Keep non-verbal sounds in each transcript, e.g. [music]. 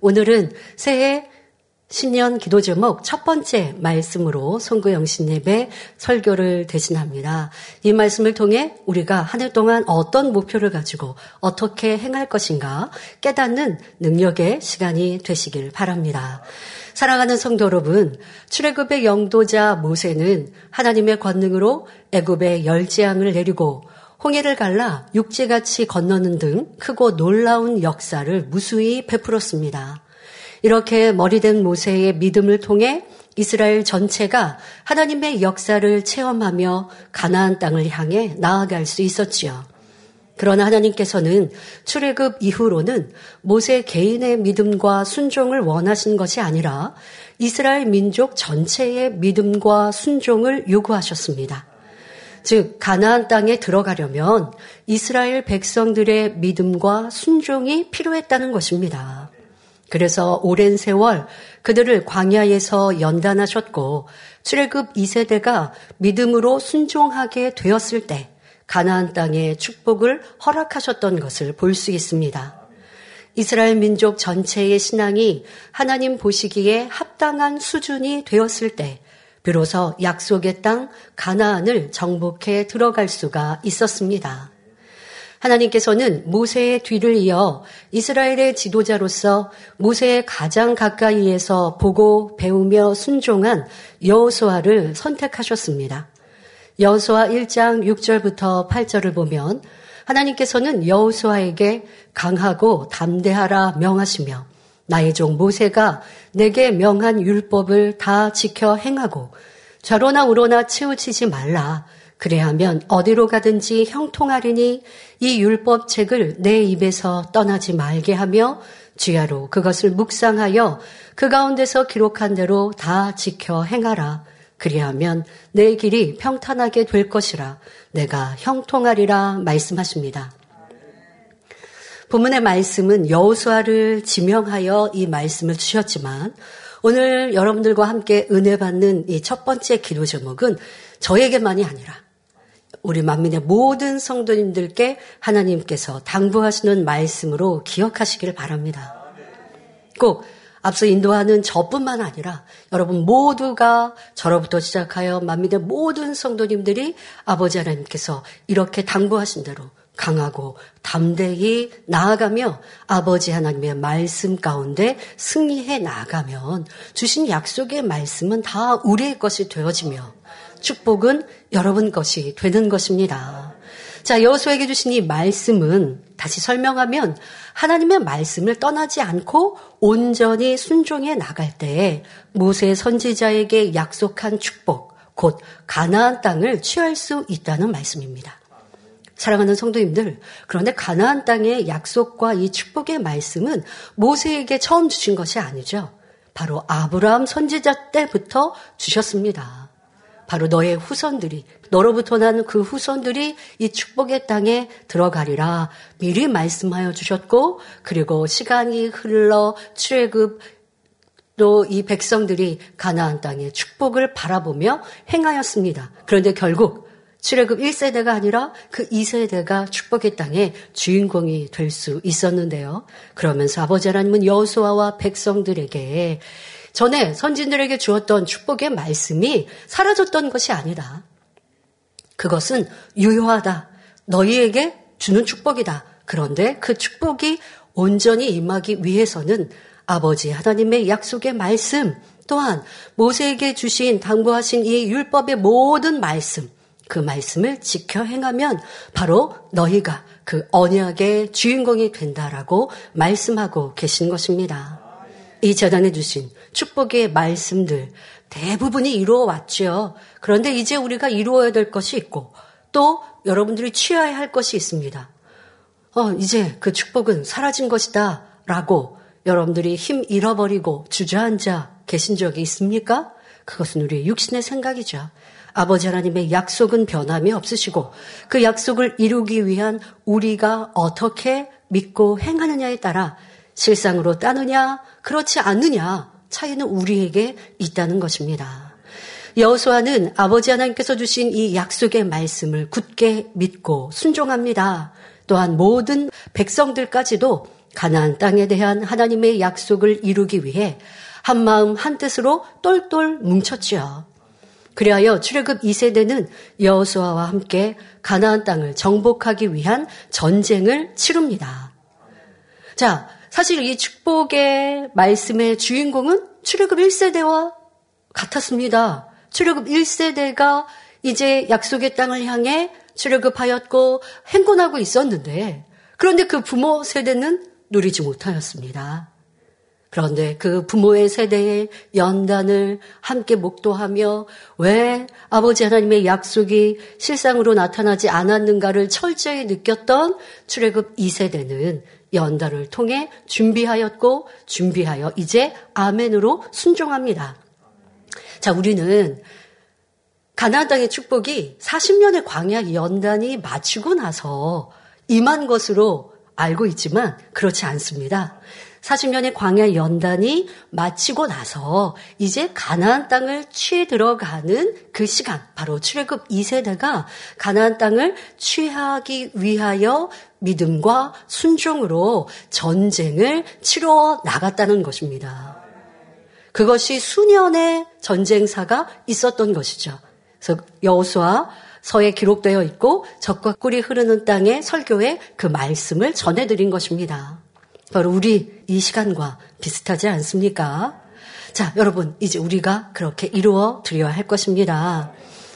오늘은 새해 신년 기도 제목 첫 번째 말씀으로 송구영신 예배 설교를 대신합니다. 이 말씀을 통해 우리가 한 해 동안 어떤 목표를 가지고 어떻게 행할 것인가 깨닫는 능력의 시간이 되시길 바랍니다. 사랑하는 성도 여러분, 출애굽의 영도자 모세는 하나님의 권능으로 애굽의 열재앙을 내리고 홍해를 갈라 육지같이 건너는 등 크고 놀라운 역사를 무수히 베풀었습니다. 이렇게 머리된 모세의 믿음을 통해 이스라엘 전체가 하나님의 역사를 체험하며 가나안 땅을 향해 나아갈 수 있었지요. 그러나 하나님께서는 출애굽 이후로는 모세 개인의 믿음과 순종을 원하신 것이 아니라 이스라엘 민족 전체의 믿음과 순종을 요구하셨습니다. 즉 가나안 땅에 들어가려면 이스라엘 백성들의 믿음과 순종이 필요했다는 것입니다. 그래서 오랜 세월 그들을 광야에서 연단하셨고 출애굽 2세대가 믿음으로 순종하게 되었을 때 가나안 땅의 축복을 허락하셨던 것을 볼 수 있습니다. 이스라엘 민족 전체의 신앙이 하나님 보시기에 합당한 수준이 되었을 때 비로소 약속의 땅 가나안을 정복해 들어갈 수가 있었습니다. 하나님께서는 모세의 뒤를 이어 이스라엘의 지도자로서 모세의 가장 가까이에서 보고 배우며 순종한 여호수아를 선택하셨습니다. 여호수아 1장 6절부터 8절을 보면 하나님께서는 여호수아에게 강하고 담대하라 명하시며 나의 종 모세가 내게 명한 율법을 다 지켜 행하고 좌로나 우로나 치우치지 말라. 그래야하면 어디로 가든지 형통하리니 이 율법책을 내 입에서 떠나지 말게 하며 주야로 그것을 묵상하여 그 가운데서 기록한 대로 다 지켜 행하라. 그리하면 내 길이 평탄하게 될 것이라 내가 형통하리라 말씀하십니다. 본문의 말씀은 여호수아를 지명하여 이 말씀을 주셨지만 오늘 여러분들과 함께 은혜 받는 이 첫 번째 기도 제목은 저에게만이 아니라 우리 만민의 모든 성도님들께 하나님께서 당부하시는 말씀으로 기억하시기를 바랍니다. 꼭 앞서 인도하는 저뿐만 아니라 여러분 모두가 저로부터 시작하여 만민의 모든 성도님들이 아버지 하나님께서 이렇게 당부하신 대로 강하고 담대히 나아가며 아버지 하나님의 말씀 가운데 승리해 나아가면 주신 약속의 말씀은 다 우리의 것이 되어지며 축복은 여러분 것이 되는 것입니다. 자, 여호수에게 주신 이 말씀은 다시 설명하면 하나님의 말씀을 떠나지 않고 온전히 순종해 나갈 때 모세 선지자에게 약속한 축복, 곧 가나안 땅을 취할 수 있다는 말씀입니다. 사랑하는 성도님들, 그런데 가나안 땅의 약속과 이 축복의 말씀은 모세에게 처음 주신 것이 아니죠. 바로 아브라함 선지자 때부터 주셨습니다. 바로 너의 후손들이 너로부터 난 그 후손들이 이 축복의 땅에 들어가리라 미리 말씀하여 주셨고 그리고 시간이 흘러 출애굽 또이 백성들이 가나안 땅의 축복을 바라보며 행하였습니다. 그런데 결국 출애굽 1세대가 아니라 그 2세대가 축복의 땅의 주인공이 될 수 있었는데요. 그러면서 아버지 하나님은 여호수아와 백성들에게 전에 선진들에게 주었던 축복의 말씀이 사라졌던 것이 아니다. 그것은 유효하다. 너희에게 주는 축복이다. 그런데 그 축복이 온전히 임하기 위해서는 아버지 하나님의 약속의 말씀 또한 모세에게 주신 당부하신 이 율법의 모든 말씀 그 말씀을 지켜 행하면 바로 너희가 그 언약의 주인공이 된다라고 말씀하고 계신 것입니다. 이 재단에 주신 축복의 말씀들 대부분이 이루어 왔죠. 그런데 이제 우리가 이루어야 될 것이 있고 또 여러분들이 취해야 할 것이 있습니다. 어, 이제 그 축복은 사라진 것이다. 라고 여러분들이 힘 잃어버리고 주저앉아 계신 적이 있습니까? 그것은 우리의 육신의 생각이죠. 아버지 하나님의 약속은 변함이 없으시고 그 약속을 이루기 위한 우리가 어떻게 믿고 행하느냐에 따라 실상으로 따느냐, 그렇지 않느냐, 차이는 우리에게 있다는 것입니다. 여호수아는 아버지 하나님께서 주신 이 약속의 말씀을 굳게 믿고 순종합니다. 또한 모든 백성들까지도 가나안 땅에 대한 하나님의 약속을 이루기 위해 한 마음 한 뜻으로 똘똘 뭉쳤지요. 그리하여 출애굽 2세대는 여호수아와 함께 가나안 땅을 정복하기 위한 전쟁을 치릅니다. 자, 사실 이 축복의 말씀의 주인공은 출애굽 1세대와 같았습니다. 출애굽 1세대가 이제 약속의 땅을 향해 출애굽하였고 행군하고 있었는데 그런데 그 부모 세대는 누리지 못하였습니다. 그런데 그 부모의 세대의 연단을 함께 목도하며 왜 아버지 하나님의 약속이 실상으로 나타나지 않았는가를 철저히 느꼈던 출애굽 2세대는 연단을 통해 준비하였고 준비하여 이제 아멘으로 순종합니다. 자, 우리는 가나안 땅의 축복이 40년의 광야 연단이 마치고 나서 임한 것으로 알고 있지만 그렇지 않습니다. 40년의 광야 연단이 마치고 나서 이제 가나안 땅을 취해 들어가는 그 시간 바로 출애굽 2세대가 가나안 땅을 취하기 위하여 믿음과 순종으로 전쟁을 치러 나갔다는 것입니다. 그것이 수년의 전쟁사가 있었던 것이죠. 그래서 여호수아 서에 기록되어 있고 적과 꿀이 흐르는 땅의 설교에 그 말씀을 전해드린 것입니다. 바로 우리 이 시간과 비슷하지 않습니까? 자, 여러분, 이제 우리가 그렇게 이루어 드려야 할 것입니다.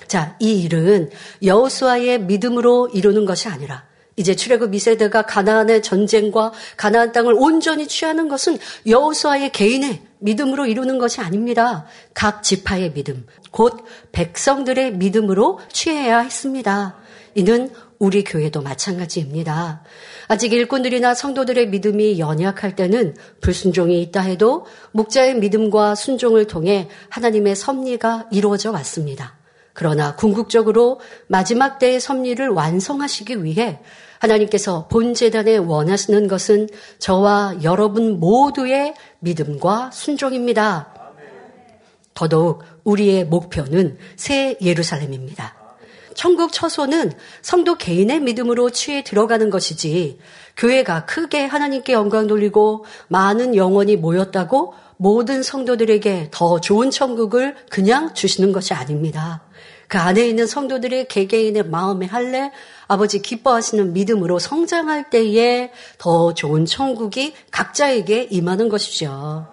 자, 이 일은 여호수아의 믿음으로 이루는 것이 아니라 이제 출애굽 미세대가 가나안의 전쟁과 가나안 땅을 온전히 취하는 것은 여호수아의 개인의 믿음으로 이루는 것이 아닙니다. 각 지파의 믿음, 곧 백성들의 믿음으로 취해야 했습니다. 이는 우리 교회도 마찬가지입니다. 아직 일꾼들이나 성도들의 믿음이 연약할 때는 불순종이 있다 해도 목자의 믿음과 순종을 통해 하나님의 섭리가 이루어져 왔습니다. 그러나 궁극적으로 마지막 때의 섭리를 완성하시기 위해 하나님께서 본 재단에 원하시는 것은 저와 여러분 모두의 믿음과 순종입니다. 더더욱 우리의 목표는 새 예루살렘입니다. 천국 처소는 성도 개인의 믿음으로 취해 들어가는 것이지 교회가 크게 하나님께 영광 돌리고 많은 영혼이 모였다고 모든 성도들에게 더 좋은 천국을 그냥 주시는 것이 아닙니다. 그 안에 있는 성도들의 개개인의 마음의 할례, 아버지 기뻐하시는 믿음으로 성장할 때에 더 좋은 천국이 각자에게 임하는 것이죠.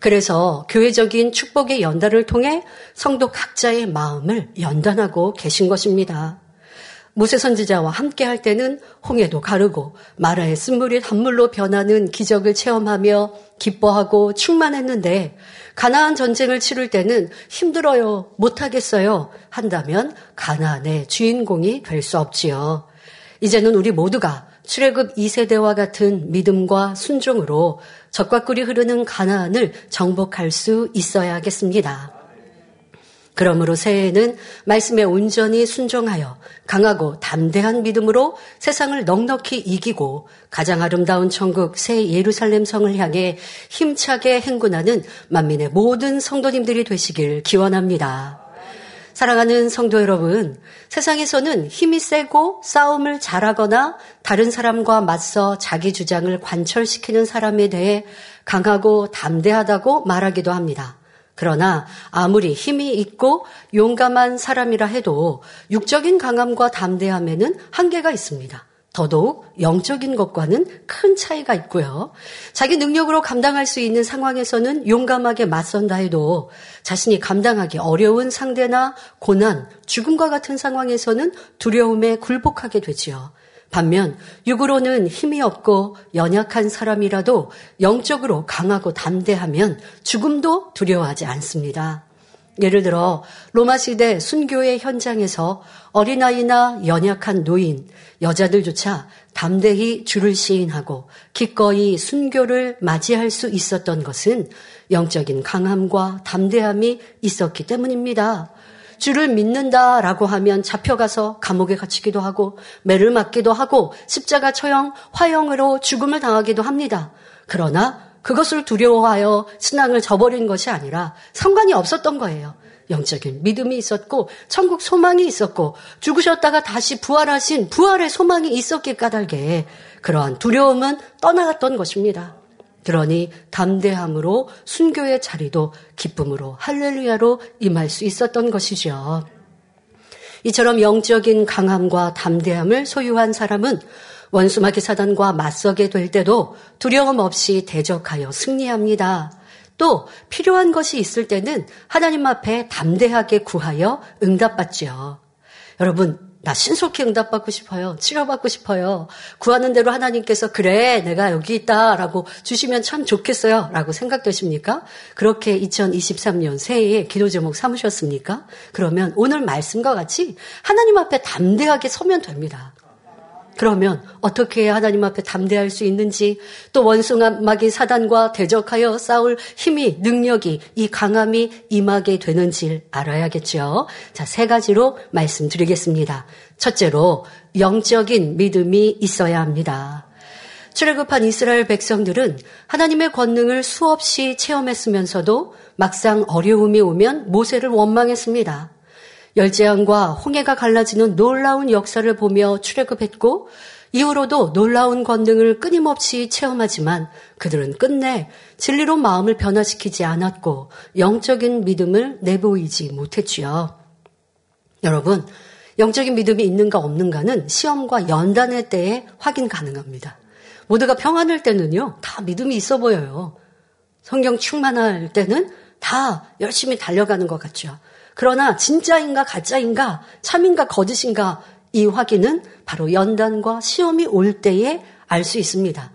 그래서 교회적인 축복의 연단을 통해 성도 각자의 마음을 연단하고 계신 것입니다. 모세 선지자와 함께 할 때는 홍해도 가르고 마라의 쓴물이 단물로 변하는 기적을 체험하며 기뻐하고 충만했는데 가나안 전쟁을 치를 때는 힘들어요, 못하겠어요 한다면 가나안의 주인공이 될 수 없지요. 이제는 우리 모두가 출애굽 2세대와 같은 믿음과 순종으로 적과 꿀이 흐르는 가나안을 정복할 수 있어야겠습니다. 그러므로 새해에는 말씀에 온전히 순종하여 강하고 담대한 믿음으로 세상을 넉넉히 이기고 가장 아름다운 천국 새 예루살렘 성을 향해 힘차게 행군하는 만민의 모든 성도님들이 되시길 기원합니다. 사랑하는 성도 여러분, 세상에서는 힘이 세고 싸움을 잘하거나 다른 사람과 맞서 자기 주장을 관철시키는 사람에 대해 강하고 담대하다고 말하기도 합니다. 그러나 아무리 힘이 있고 용감한 사람이라 해도 육적인 강함과 담대함에는 한계가 있습니다. 더더욱 영적인 것과는 큰 차이가 있고요. 자기 능력으로 감당할 수 있는 상황에서는 용감하게 맞선다 해도 자신이 감당하기 어려운 상대나 고난, 죽음과 같은 상황에서는 두려움에 굴복하게 되지요. 반면 육으로는 힘이 없고 연약한 사람이라도 영적으로 강하고 담대하면 죽음도 두려워하지 않습니다. 예를 들어 로마 시대 순교의 현장에서 어린아이나 연약한 노인, 여자들조차 담대히 주를 시인하고 기꺼이 순교를 맞이할 수 있었던 것은 영적인 강함과 담대함이 있었기 때문입니다. 주를 믿는다라고 하면 잡혀가서 감옥에 갇히기도 하고 매를 맞기도 하고 십자가 처형, 화형으로 죽음을 당하기도 합니다. 그러나 그것을 두려워하여 신앙을 저버린 것이 아니라 상관이 없었던 거예요. 영적인 믿음이 있었고 천국 소망이 있었고 죽으셨다가 다시 부활하신 부활의 소망이 있었기 까닭에 그러한 두려움은 떠나갔던 것입니다. 그러니 담대함으로 순교의 자리도 기쁨으로 할렐루야로 임할 수 있었던 것이죠. 이처럼 영적인 강함과 담대함을 소유한 사람은 원수마귀 사단과 맞서게 될 때도 두려움 없이 대적하여 승리합니다. 또 필요한 것이 있을 때는 하나님 앞에 담대하게 구하여 응답받지요. 여러분, 나 신속히 응답받고 싶어요. 치료받고 싶어요. 구하는 대로 하나님께서 그래, 내가 여기 있다. 라고 주시면 참 좋겠어요. 라고 생각되십니까? 그렇게 2023년 새해에 기도 제목 삼으셨습니까? 그러면 오늘 말씀과 같이 하나님 앞에 담대하게 서면 됩니다. 그러면 어떻게 하나님 앞에 담대할 수 있는지 또 원숭아마귀 사단과 대적하여 싸울 힘이 능력이 이 강함이 임하게 되는지 알아야겠죠. 자, 세 가지로 말씀드리겠습니다. 첫째로 영적인 믿음이 있어야 합니다. 출애굽한 이스라엘 백성들은 하나님의 권능을 수없이 체험했으면서도 막상 어려움이 오면 모세를 원망했습니다. 열재앙과 홍해가 갈라지는 놀라운 역사를 보며 출애굽했고 이후로도 놀라운 권능을 끊임없이 체험하지만 그들은 끝내 진리로 마음을 변화시키지 않았고 영적인 믿음을 내보이지 못했지요. 여러분, 영적인 믿음이 있는가 없는가는 시험과 연단의 때에 확인 가능합니다. 모두가 평안할 때는요, 다 믿음이 있어 보여요. 성경 충만할 때는 다 열심히 달려가는 것 같죠. 그러나 진짜인가 가짜인가 참인가 거짓인가 이 확인은 바로 연단과 시험이 올 때에 알 수 있습니다.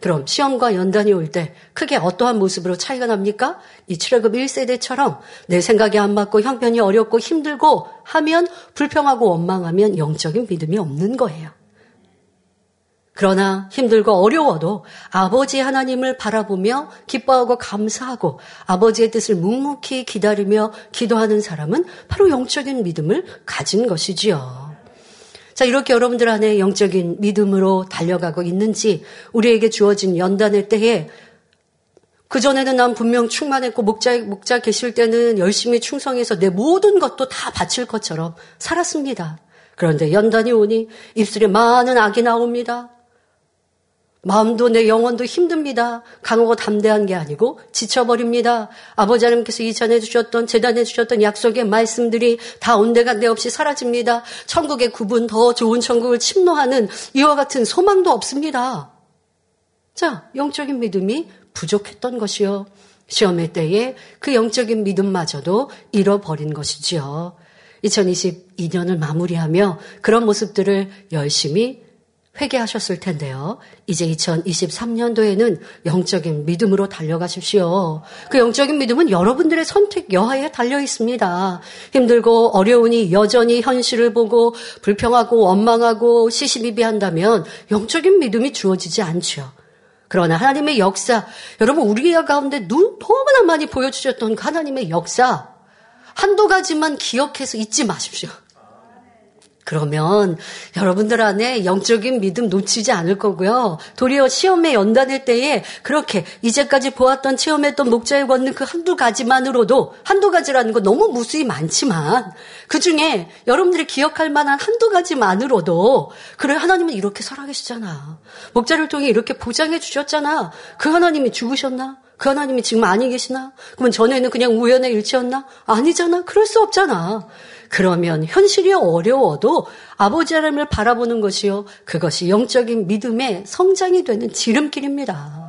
그럼 시험과 연단이 올 때 크게 어떠한 모습으로 차이가 납니까? 이 출애굽 1세대처럼 내 생각이 안 맞고 형편이 어렵고 힘들고 하면 불평하고 원망하면 영적인 믿음이 없는 거예요. 그러나 힘들고 어려워도 아버지 하나님을 바라보며 기뻐하고 감사하고 아버지의 뜻을 묵묵히 기다리며 기도하는 사람은 바로 영적인 믿음을 가진 것이지요. 자, 이렇게 여러분들 안에 영적인 믿음으로 달려가고 있는지 우리에게 주어진 연단의 때에 그전에는 난 분명 충만했고 목자, 목자 계실 때는 열심히 충성해서 내 모든 것도 다 바칠 것처럼 살았습니다. 그런데 연단이 오니 입술에 많은 악이 나옵니다. 마음도 내 영혼도 힘듭니다. 강하고 담대한 게 아니고 지쳐버립니다. 아버지 하나님께서 이전해 주셨던 재단해 주셨던 약속의 말씀들이 다 온데간데 없이 사라집니다. 천국의 구분 더 좋은 천국을 침노하는 이와 같은 소망도 없습니다. 자, 영적인 믿음이 부족했던 것이요. 시험의 때에 그 영적인 믿음마저도 잃어버린 것이지요. 2022년을 마무리하며 그런 모습들을 열심히 회개하셨을 텐데요. 이제 2023년도에는 영적인 믿음으로 달려가십시오. 그 영적인 믿음은 여러분들의 선택 여하에 달려 있습니다. 힘들고 어려우니 여전히 현실을 보고 불평하고 원망하고 시시비비한다면 영적인 믿음이 주어지지 않죠. 그러나 하나님의 역사, 여러분 우리 가운데 눈 너무나 많이 보여주셨던 그 하나님의 역사 한두 가지만 기억해서 잊지 마십시오. 그러면 여러분들 안에 영적인 믿음 놓치지 않을 거고요. 도리어 시험에 연단할 때에 그렇게 이제까지 보았던 체험했던 목자의 권능 그 한두 가지만으로도 한두 가지라는 거 너무 무수히 많지만 그 중에 여러분들이 기억할 만한 한두 가지만으로도 그래 하나님은 이렇게 살아계시잖아. 목자를 통해 이렇게 보장해 주셨잖아. 그 하나님이 죽으셨나? 그 하나님이 지금 아니 계시나? 그러면 전에는 그냥 우연의 일치였나? 아니잖아. 그럴 수 없잖아. 그러면 현실이 어려워도 아버지 하나님을 바라보는 것이요. 그것이 영적인 믿음의 성장이 되는 지름길입니다.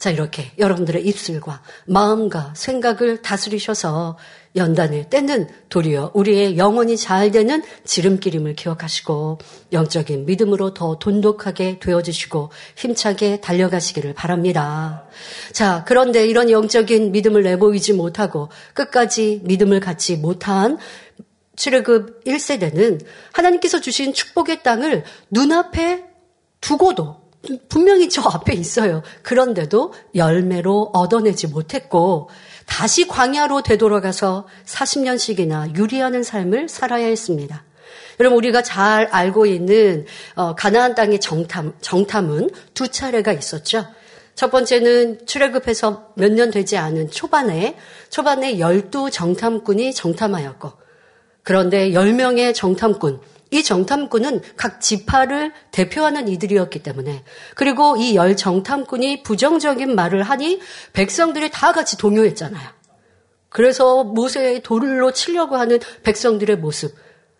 자, 이렇게 여러분들의 입술과 마음과 생각을 다스리셔서 연단을 때는 도리어 우리의 영혼이 잘 되는 지름길임을 기억하시고 영적인 믿음으로 더 돈독하게 되어주시고 힘차게 달려가시기를 바랍니다. 자, 그런데 이런 영적인 믿음을 내보이지 못하고 끝까지 믿음을 갖지 못한 출애굽 1세대는 하나님께서 주신 축복의 땅을 눈앞에 두고도 분명히 저 앞에 있어요. 그런데도 열매로 얻어내지 못했고 다시 광야로 되돌아가서 40년씩이나 유리하는 삶을 살아야 했습니다. 여러분 우리가 잘 알고 있는 어, 가나안 땅의 정탐 정탐은 두 차례가 있었죠. 첫 번째는 출애굽해서 몇 년 되지 않은 초반에 초반에 열두 정탐꾼이 정탐하였고 그런데 10명의 정탐꾼, 이 정탐꾼은 각 지파를 대표하는 이들이었기 때문에 그리고 이 열 정탐꾼이 부정적인 말을 하니 백성들이 다 같이 동요했잖아요. 그래서 모세의 돌로 치려고 하는 백성들의 모습.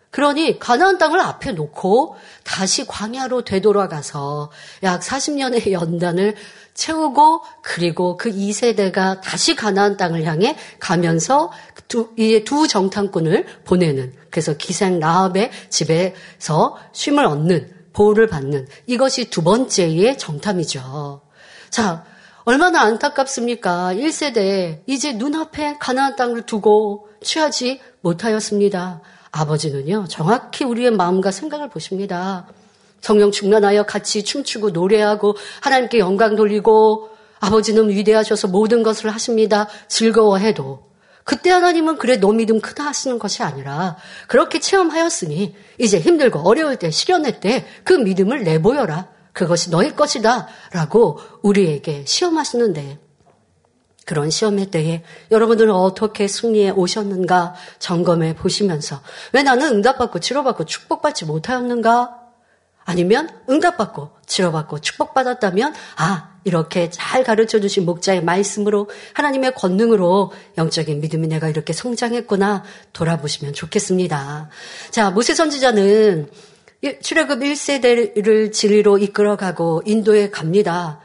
그러니 가나안 땅을 앞에 놓고 다시 광야로 되돌아가서 약 40년의 연단을 채우고 그리고 그 2세대가 다시 가나안 땅을 향해 가면서 두, 이 두 정탐꾼을 보내는 그래서 기생 라합의 집에서 쉼을 얻는 보호를 받는 이것이 두 번째의 정탐이죠. 자, 얼마나 안타깝습니까? 1세대 이제 눈앞에 가나안 땅을 두고 취하지 못하였습니다. 아버지는요, 정확히 우리의 마음과 생각을 보십니다. 성령 충만하여 같이 춤추고 노래하고 하나님께 영광 돌리고 아버지는 위대하셔서 모든 것을 하십니다. 즐거워해도 그때 하나님은 그래 너 믿음 크다 하시는 것이 아니라 그렇게 체험하였으니 이제 힘들고 어려울 때 시련할 때 그 믿음을 내보여라. 그것이 너의 것이다. 라고 우리에게 시험하시는데 그런 시험의 때에 여러분들은 어떻게 승리해 오셨는가 점검해 보시면서 왜 나는 응답받고 치료받고 축복받지 못하였는가 아니면 응답받고 치료받고 축복받았다면 아 이렇게 잘 가르쳐 주신 목자의 말씀으로 하나님의 권능으로 영적인 믿음이 내가 이렇게 성장했구나 돌아보시면 좋겠습니다. 자 모세 선지자는 출애굽 1세대를 진리로 이끌어가고 인도에 갑니다.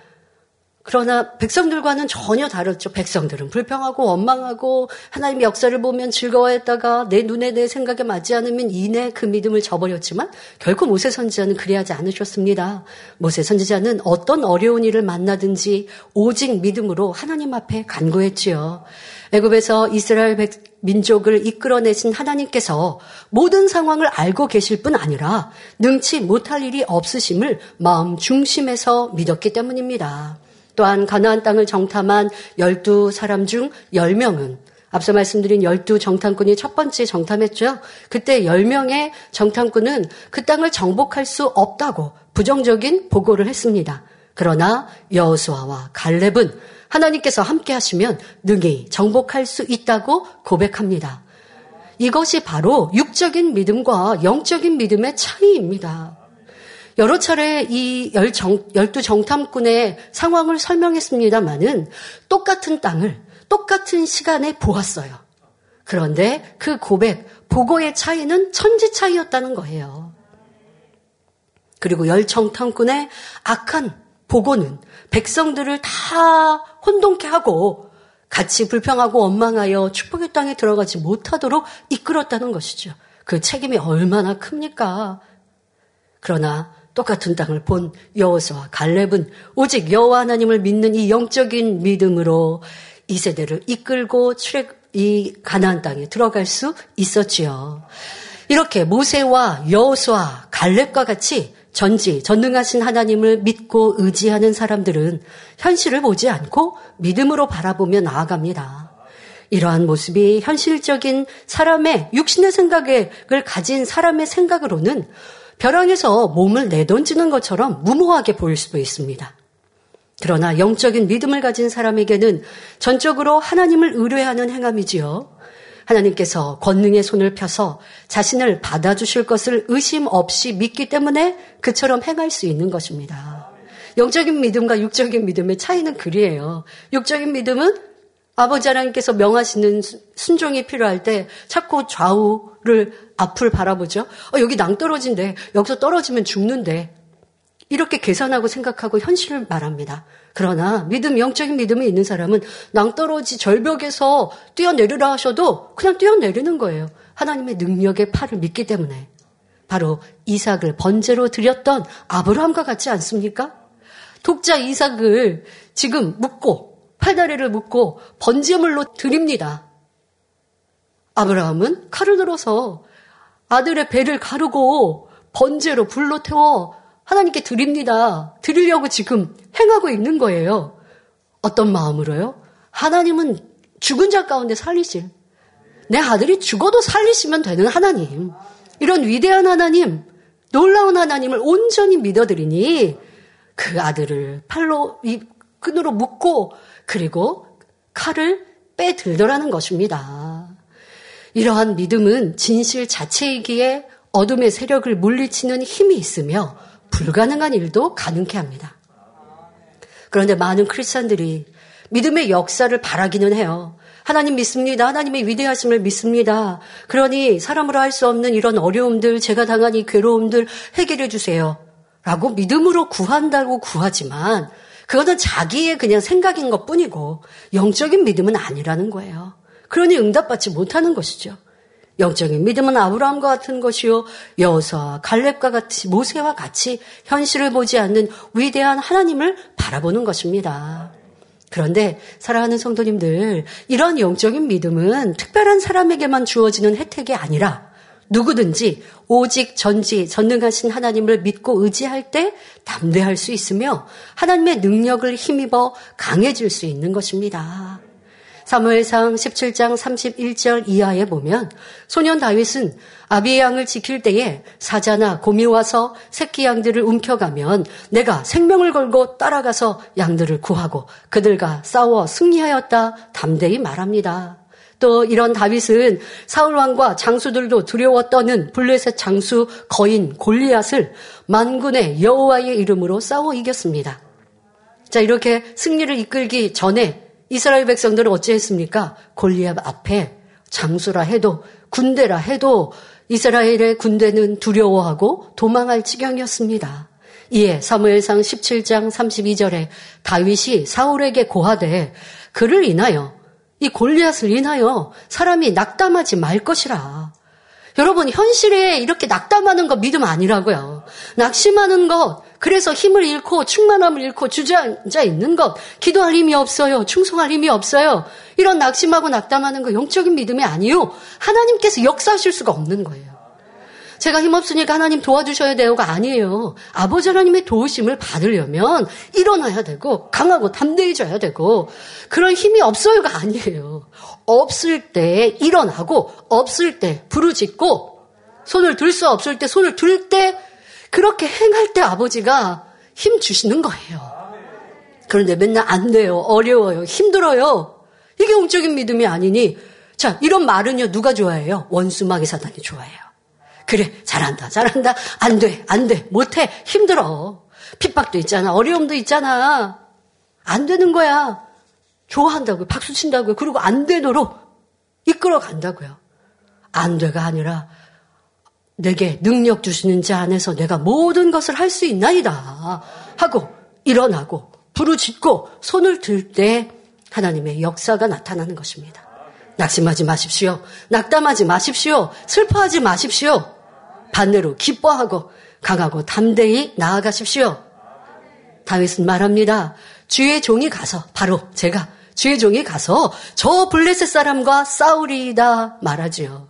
그러나 백성들과는 전혀 다르죠. 백성들은 불평하고 원망하고 하나님의 역사를 보면 즐거워했다가 내 눈에 내 생각에 맞지 않으면 이내 그 믿음을 저버렸지만 결코 모세 선지자는 그리하지 않으셨습니다. 모세 선지자는 어떤 어려운 일을 만나든지 오직 믿음으로 하나님 앞에 간구했지요. 애굽에서 이스라엘 민족을 이끌어내신 하나님께서 모든 상황을 알고 계실 뿐 아니라 능치 못할 일이 없으심을 마음 중심에서 믿었기 때문입니다. 또한 가나안 땅을 정탐한 12사람 중 10명은 앞서 말씀드린 12 정탐꾼이 첫 번째 정탐했죠. 그때 10명의 정탐꾼은 그 땅을 정복할 수 없다고 부정적인 보고를 했습니다. 그러나 여호수아와 갈렙은 하나님께서 함께 하시면 능히 정복할 수 있다고 고백합니다. 이것이 바로 육적인 믿음과 영적인 믿음의 차이입니다. 여러 차례 이 열두 정탐꾼의 상황을 설명했습니다만은 똑같은 땅을 똑같은 시간에 보았어요. 그런데 그 고백, 보고의 차이는 천지 차이였다는 거예요. 그리고 열 정탐꾼의 악한 보고는 백성들을 다 혼동케 하고 같이 불평하고 원망하여 축복의 땅에 들어가지 못하도록 이끌었다는 것이죠. 그 책임이 얼마나 큽니까? 그러나 똑같은 땅을 본 여호수와 갈렙은 오직 여호와 하나님을 믿는 이 영적인 믿음으로 이 세대를 이끌고 출애 이 가나안 땅에 들어갈 수 있었지요. 이렇게 모세와 여호수와 갈렙과 같이 전지 전능하신 하나님을 믿고 의지하는 사람들은 현실을 보지 않고 믿음으로 바라보며 나아갑니다. 이러한 모습이 현실적인 사람의 육신의 생각을 가진 사람의 생각으로는 벼랑에서 몸을 내던지는 것처럼 무모하게 보일 수도 있습니다. 그러나 영적인 믿음을 가진 사람에게는 전적으로 하나님을 의뢰하는 행함이지요. 하나님께서 권능의 손을 펴서 자신을 받아주실 것을 의심 없이 믿기 때문에 그처럼 행할 수 있는 것입니다. 영적인 믿음과 육적인 믿음의 차이는 그리해요. 육적인 믿음은 아버지 하나님께서 명하시는 순종이 필요할 때 자꾸 좌우를 앞을 바라보죠. 어, 여기 낭떠러진데 여기서 떨어지면 죽는데 이렇게 계산하고 생각하고 현실을 말합니다. 그러나 믿음, 영적인 믿음이 있는 사람은 낭떠러지 절벽에서 뛰어내리라 하셔도 그냥 뛰어내리는 거예요. 하나님의 능력의 팔을 믿기 때문에. 바로 이삭을 번제로 드렸던 아브라함과 같지 않습니까? 독자 이삭을 지금 묻고 팔다리를 묶고 번제물로 드립니다. 아브라함은 칼을 들어서 아들의 배를 가르고 번제로 불로 태워 하나님께 드립니다. 드리려고 지금 행하고 있는 거예요. 어떤 마음으로요? 하나님은 죽은 자 가운데 살리실. 내 아들이 죽어도 살리시면 되는 하나님. 이런 위대한 하나님, 놀라운 하나님을 온전히 믿어드리니 그 아들을 팔로, 이 끈으로 묶고 그리고 칼을 빼들더라는 것입니다. 이러한 믿음은 진실 자체이기에 어둠의 세력을 물리치는 힘이 있으며 불가능한 일도 가능케 합니다. 그런데 많은 크리스천들이 믿음의 역사를 바라기는 해요. 하나님 믿습니다. 하나님의 위대하심을 믿습니다. 그러니 사람으로 할 수 없는 이런 어려움들, 제가 당한 이 괴로움들 해결해 주세요. 라고 믿음으로 구한다고 구하지만 그거는 자기의 그냥 생각인 것 뿐이고 영적인 믿음은 아니라는 거예요. 그러니 응답받지 못하는 것이죠. 영적인 믿음은 아브라함과 같은 것이요 여호수아 갈렙과 같이 모세와 같이 현실을 보지 않는 위대한 하나님을 바라보는 것입니다. 그런데 사랑하는 성도님들 이런 영적인 믿음은 특별한 사람에게만 주어지는 혜택이 아니라 누구든지 오직 전지 전능하신 하나님을 믿고 의지할 때 담대할 수 있으며 하나님의 능력을 힘입어 강해질 수 있는 것입니다. 사무엘상 17장 31절 이하에 보면 소년 다윗은 아비의 양을 지킬 때에 사자나 곰이 와서 새끼 양들을 움켜가면 내가 생명을 걸고 따라가서 양들을 구하고 그들과 싸워 승리하였다 담대히 말합니다. 또 이런 다윗은 사울 왕과 장수들도 두려워 떠는 블레셋 장수 거인 골리앗을 만군의 여호와의 이름으로 싸워 이겼습니다. 자 이렇게 승리를 이끌기 전에 이스라엘 백성들은 어찌했습니까? 골리압 앞에 장수라 해도 군대라 해도 이스라엘의 군대는 두려워하고 도망할 지경이었습니다. 이에 사무엘상 17장 32절에 다윗이 사울에게 고하되 그를 인하여 이 골리앗을 인하여 사람이 낙담하지 말 것이라. 여러분 현실에 이렇게 낙담하는 거 믿음 아니라고요. 낙심하는 것, 그래서 힘을 잃고 충만함을 잃고 주저앉아 있는 것, 기도할 힘이 없어요. 충성할 힘이 없어요. 이런 낙심하고 낙담하는 거 영적인 믿음이 아니요. 하나님께서 역사하실 수가 없는 거예요. 제가 힘없으니까 하나님 도와주셔야 돼요가 아니에요. 아버지 하나님의 도우심을 받으려면 일어나야 되고 강하고 담대해져야 되고 그런 힘이 없어요가 아니에요. 없을 때 일어나고 없을 때 부르짖고 손을 들 수 없을 때 손을 들 때 그렇게 행할 때 아버지가 힘 주시는 거예요. 그런데 맨날 안 돼요. 어려워요. 힘들어요. 이게 영적인 믿음이 아니니 자 이런 말은요 누가 좋아해요? 원수 마귀 사단이 좋아해요. 그래 잘한다 잘한다. 안 돼 안 돼. 못해. 힘들어. 핍박도 있잖아. 어려움도 있잖아. 안 되는 거야. 좋아한다고요. 박수 친다고요. 그리고 안 되도록 이끌어 간다고요. 안 돼가 아니라 내게 능력 주시는 자 안에서 내가 모든 것을 할 수 있나이다. 하고 일어나고 부르짖고 손을 들 때 하나님의 역사가 나타나는 것입니다. 낙심하지 마십시오. 낙담하지 마십시오. 슬퍼하지 마십시오. 반대로 기뻐하고 강하고 담대히 나아가십시오. 다윗은 말합니다. 주의 종이 가서 바로 제가 주의 종이 가서 저 블레셋 사람과 싸우리이다 말하지요.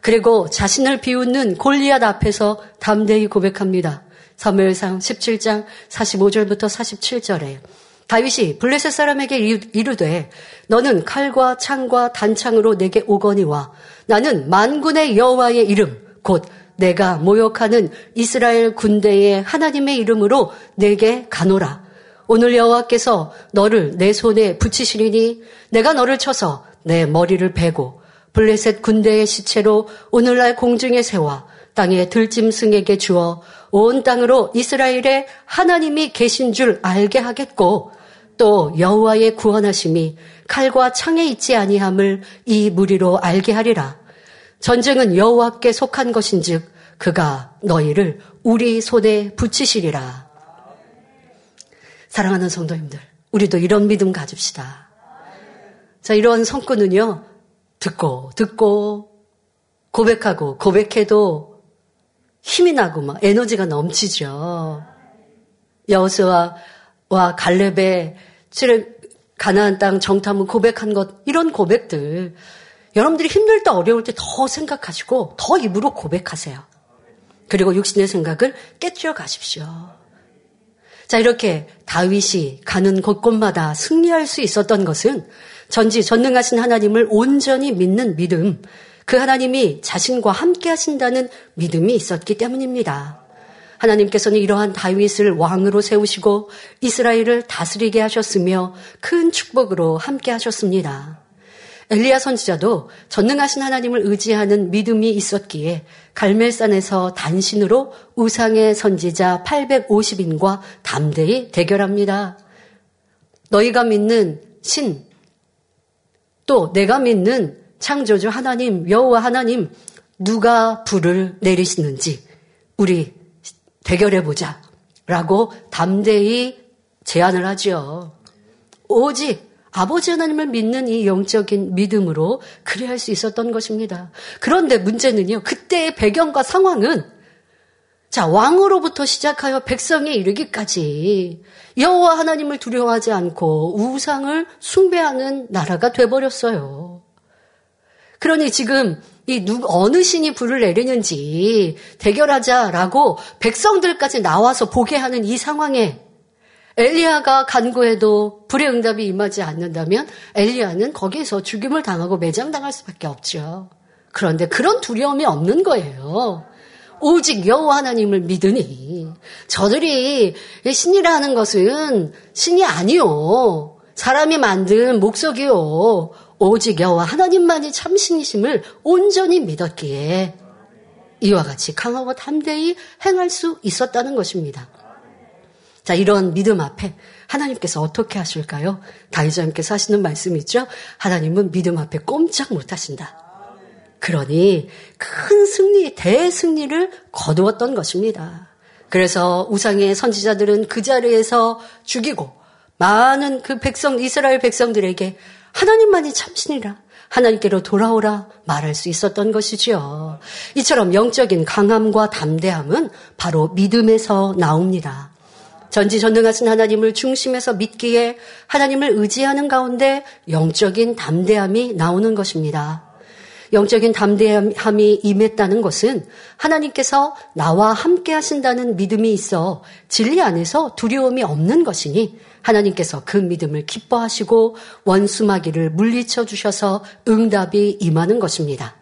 그리고 자신을 비웃는 골리앗 앞에서 담대히 고백합니다. 사무엘상 17장 45절부터 47절에 다윗이 블레셋 사람에게 이르되 너는 칼과 창과 단창으로 내게 오거니와 나는 만군의 여호와의 이름 곧 내가 모욕하는 이스라엘 군대의 하나님의 이름으로 내게 가노라. 오늘 여호와께서 너를 내 손에 붙이시리니 내가 너를 쳐서 내 머리를 베고 블레셋 군대의 시체로 오늘날 공중에 세워 땅의 들짐승에게 주어 온 땅으로 이스라엘의 하나님이 계신 줄 알게 하겠고 또 여호와의 구원하심이 칼과 창에 있지 아니함을 이 무리로 알게 하리라. 전쟁은 여호와께 속한 것인즉 그가 너희를 우리 손에 붙이시리라. 사랑하는 성도님들, 우리도 이런 믿음 가집시다. 자, 이런 성구는요, 듣고, 듣고, 고백하고, 고백해도 힘이 나고 막 에너지가 넘치죠. 여호수아와 갈렙의 가나안 땅 정탐을 고백한 것 이런 고백들 여러분들이 힘들 때 어려울 때 더 생각하시고 더 입으로 고백하세요. 그리고 육신의 생각을 깨뜨려 가십시오. 자, 이렇게 다윗이 가는 곳곳마다 승리할 수 있었던 것은 전지 전능하신 하나님을 온전히 믿는 믿음, 그 하나님이 자신과 함께 하신다는 믿음이 있었기 때문입니다. 하나님께서는 이러한 다윗을 왕으로 세우시고 이스라엘을 다스리게 하셨으며 큰 축복으로 함께 하셨습니다. 엘리야 선지자도 전능하신 하나님을 의지하는 믿음이 있었기에 갈멜산에서 단신으로 우상의 선지자 850인과 담대히 대결합니다. 너희가 믿는 신, 또 내가 믿는 창조주 하나님, 여호와 하나님, 누가 불을 내리시는지 우리 대결해 보자. 라고 담대히 제안을 하지요. 오직 아버지 하나님을 믿는 이 영적인 믿음으로 그리 할수 있었던 것입니다. 그런데 문제는요, 그때의 배경과 상황은 자, 왕으로부터 시작하여 백성에 이르기까지 여호와 하나님을 두려워하지 않고 우상을 숭배하는 나라가 돼 버렸어요. 그러니 지금 이 누, 어느 신이 불을 내리는지 대결하자라고 백성들까지 나와서 보게 하는 이 상황에 엘리야가 간구해도 불의 응답이 임하지 않는다면 엘리야는 거기에서 죽임을 당하고 매장당할 수밖에 없죠. 그런데 그런 두려움이 없는 거예요. 오직 여호와 하나님을 믿으니 저들이 신이라는 것은 신이 아니요 사람이 만든 목석이요 오직 여호와 하나님만이 참 신이심을 온전히 믿었기에 이와 같이 강하고 담대히 행할 수 있었다는 것입니다. 자, 이런 믿음 앞에 하나님께서 어떻게 하실까요? 다이자님께서 하시는 말씀이 있죠? 하나님은 믿음 앞에 꼼짝 못 하신다. 그러니 큰 승리, 대승리를 거두었던 것입니다. 그래서 우상의 선지자들은 그 자리에서 죽이고 많은 그 백성, 이스라엘 백성들에게 하나님만이 참신이라. 하나님께로 돌아오라 말할 수 있었던 것이지요. 이처럼 영적인 강함과 담대함은 바로 믿음에서 나옵니다. 전지전능하신 하나님을 중심에서 믿기에 하나님을 의지하는 가운데 영적인 담대함이 나오는 것입니다. 영적인 담대함이 임했다는 것은 하나님께서 나와 함께 하신다는 믿음이 있어 진리 안에서 두려움이 없는 것이니 하나님께서 그 믿음을 기뻐하시고 원수마귀를 물리쳐 주셔서 응답이 임하는 것입니다.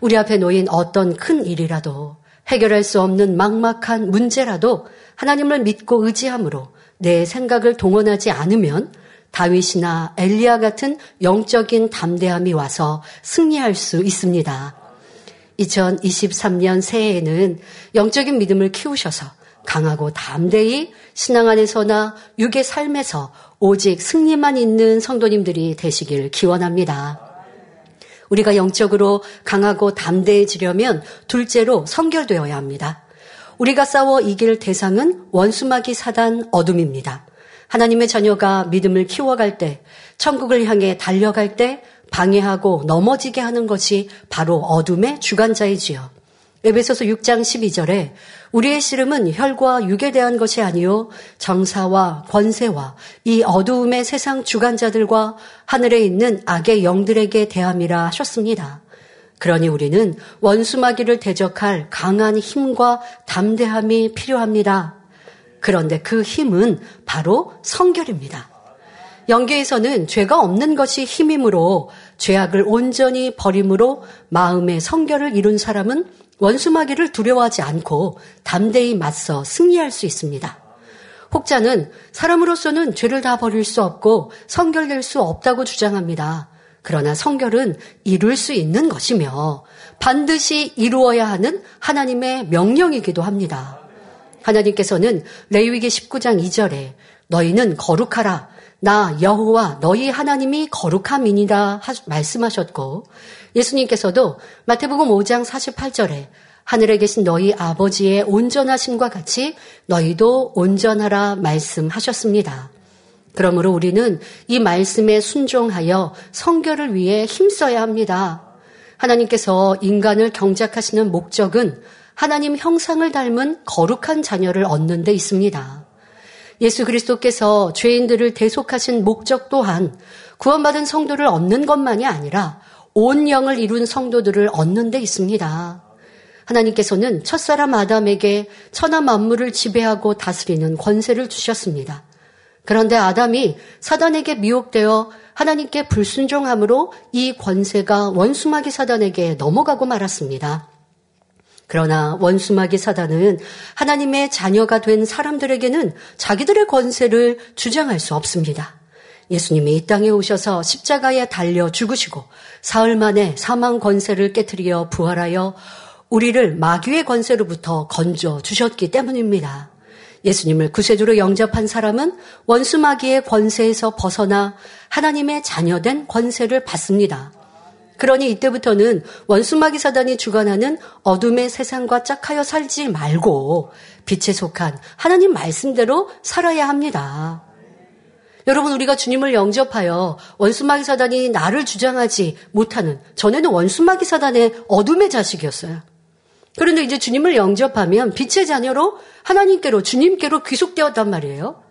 우리 앞에 놓인 어떤 큰 일이라도 해결할 수 없는 막막한 문제라도 하나님을 믿고 의지함으로 내 생각을 동원하지 않으면 다윗이나 엘리야 같은 영적인 담대함이 와서 승리할 수 있습니다. 2023년 새해에는 영적인 믿음을 키우셔서 강하고 담대히 신앙 안에서나 육의 삶에서 오직 승리만 있는 성도님들이 되시길 기원합니다. 우리가 영적으로 강하고 담대해지려면 둘째로 성결되어야 합니다. 우리가 싸워 이길 대상은 원수마귀 사단 어둠입니다. 하나님의 자녀가 믿음을 키워갈 때, 천국을 향해 달려갈 때 방해하고 넘어지게 하는 것이 바로 어둠의 주관자이지요. 에베소서 6장 12절에 우리의 씨름은 혈과 육에 대한 것이 아니요 정사와 권세와 이 어두움의 세상 주관자들과 하늘에 있는 악의 영들에게 대함이라 하셨습니다. 그러니 우리는 원수마귀를 대적할 강한 힘과 담대함이 필요합니다. 그런데 그 힘은 바로 성결입니다. 영계에서는 죄가 없는 것이 힘이므로 죄악을 온전히 버림으로 마음의 성결을 이룬 사람은 원수마귀를 두려워하지 않고 담대히 맞서 승리할 수 있습니다. 혹자는 사람으로서는 죄를 다 버릴 수 없고 성결될 수 없다고 주장합니다. 그러나 성결은 이룰 수 있는 것이며 반드시 이루어야 하는 하나님의 명령이기도 합니다. 하나님께서는 레위기 19장 2절에 너희는 거룩하라 나 여호와 너희 하나님이 거룩함이니라 말씀하셨고 예수님께서도 마태복음 5장 48절에 하늘에 계신 너희 아버지의 온전하심과 같이 너희도 온전하라 말씀하셨습니다. 그러므로 우리는 이 말씀에 순종하여 성결을 위해 힘써야 합니다. 하나님께서 인간을 경작하시는 목적은 하나님 형상을 닮은 거룩한 자녀를 얻는 데 있습니다. 예수 그리스도께서 죄인들을 대속하신 목적 또한 구원받은 성도를 얻는 것만이 아니라 온 영을 이룬 성도들을 얻는 데 있습니다. 하나님께서는 첫사람 아담에게 천하 만물을 지배하고 다스리는 권세를 주셨습니다. 그런데 아담이 사단에게 미혹되어 하나님께 불순종함으로 이 권세가 원수마귀 사단에게 넘어가고 말았습니다. 그러나 원수마귀 사단은 하나님의 자녀가 된 사람들에게는 자기들의 권세를 주장할 수 없습니다. 예수님이 이 땅에 오셔서 십자가에 달려 죽으시고 사흘 만에 사망 권세를 깨뜨리어 부활하여 우리를 마귀의 권세로부터 건져 주셨기 때문입니다. 예수님을 구세주로 영접한 사람은 원수 마귀의 권세에서 벗어나 하나님의 자녀된 권세를 받습니다. 그러니 이때부터는 원수 마귀 사단이 주관하는 어둠의 세상과 짝하여 살지 말고 빛에 속한 하나님 말씀대로 살아야 합니다. 여러분 우리가 주님을 영접하여 원수마귀 사단이 나를 주장하지 못하는 전에는 원수마귀 사단의 어둠의 자식이었어요. 그런데 이제 주님을 영접하면 빛의 자녀로 하나님께로 주님께로 귀속되었단 말이에요.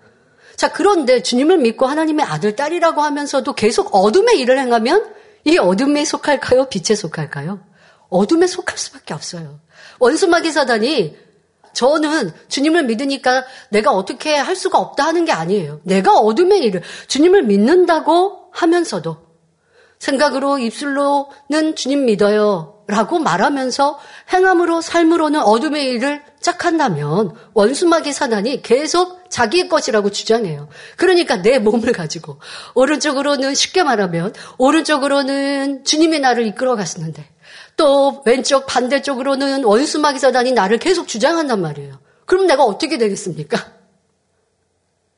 자 그런데 주님을 믿고 하나님의 아들 딸이라고 하면서도 계속 어둠의 일을 행하면 이 어둠에 속할까요? 빛에 속할까요? 어둠에 속할 수밖에 없어요. 원수마귀 사단이 저는 주님을 믿으니까 내가 어떻게 할 수가 없다 하는 게 아니에요. 내가 어둠의 일을 주님을 믿는다고 하면서도 생각으로 입술로는 주님 믿어요. 라고 말하면서 행함으로 삶으로는 어둠의 일을 짝한다면 원수마귀 사단이 계속 자기의 것이라고 주장해요. 그러니까 내 몸을 가지고 오른쪽으로는 쉽게 말하면 오른쪽으로는 주님이 나를 이끌어 갔었는데 또 왼쪽 반대쪽으로는 원수마귀 사단이 나를 계속 주장한단 말이에요. 그럼 내가 어떻게 되겠습니까?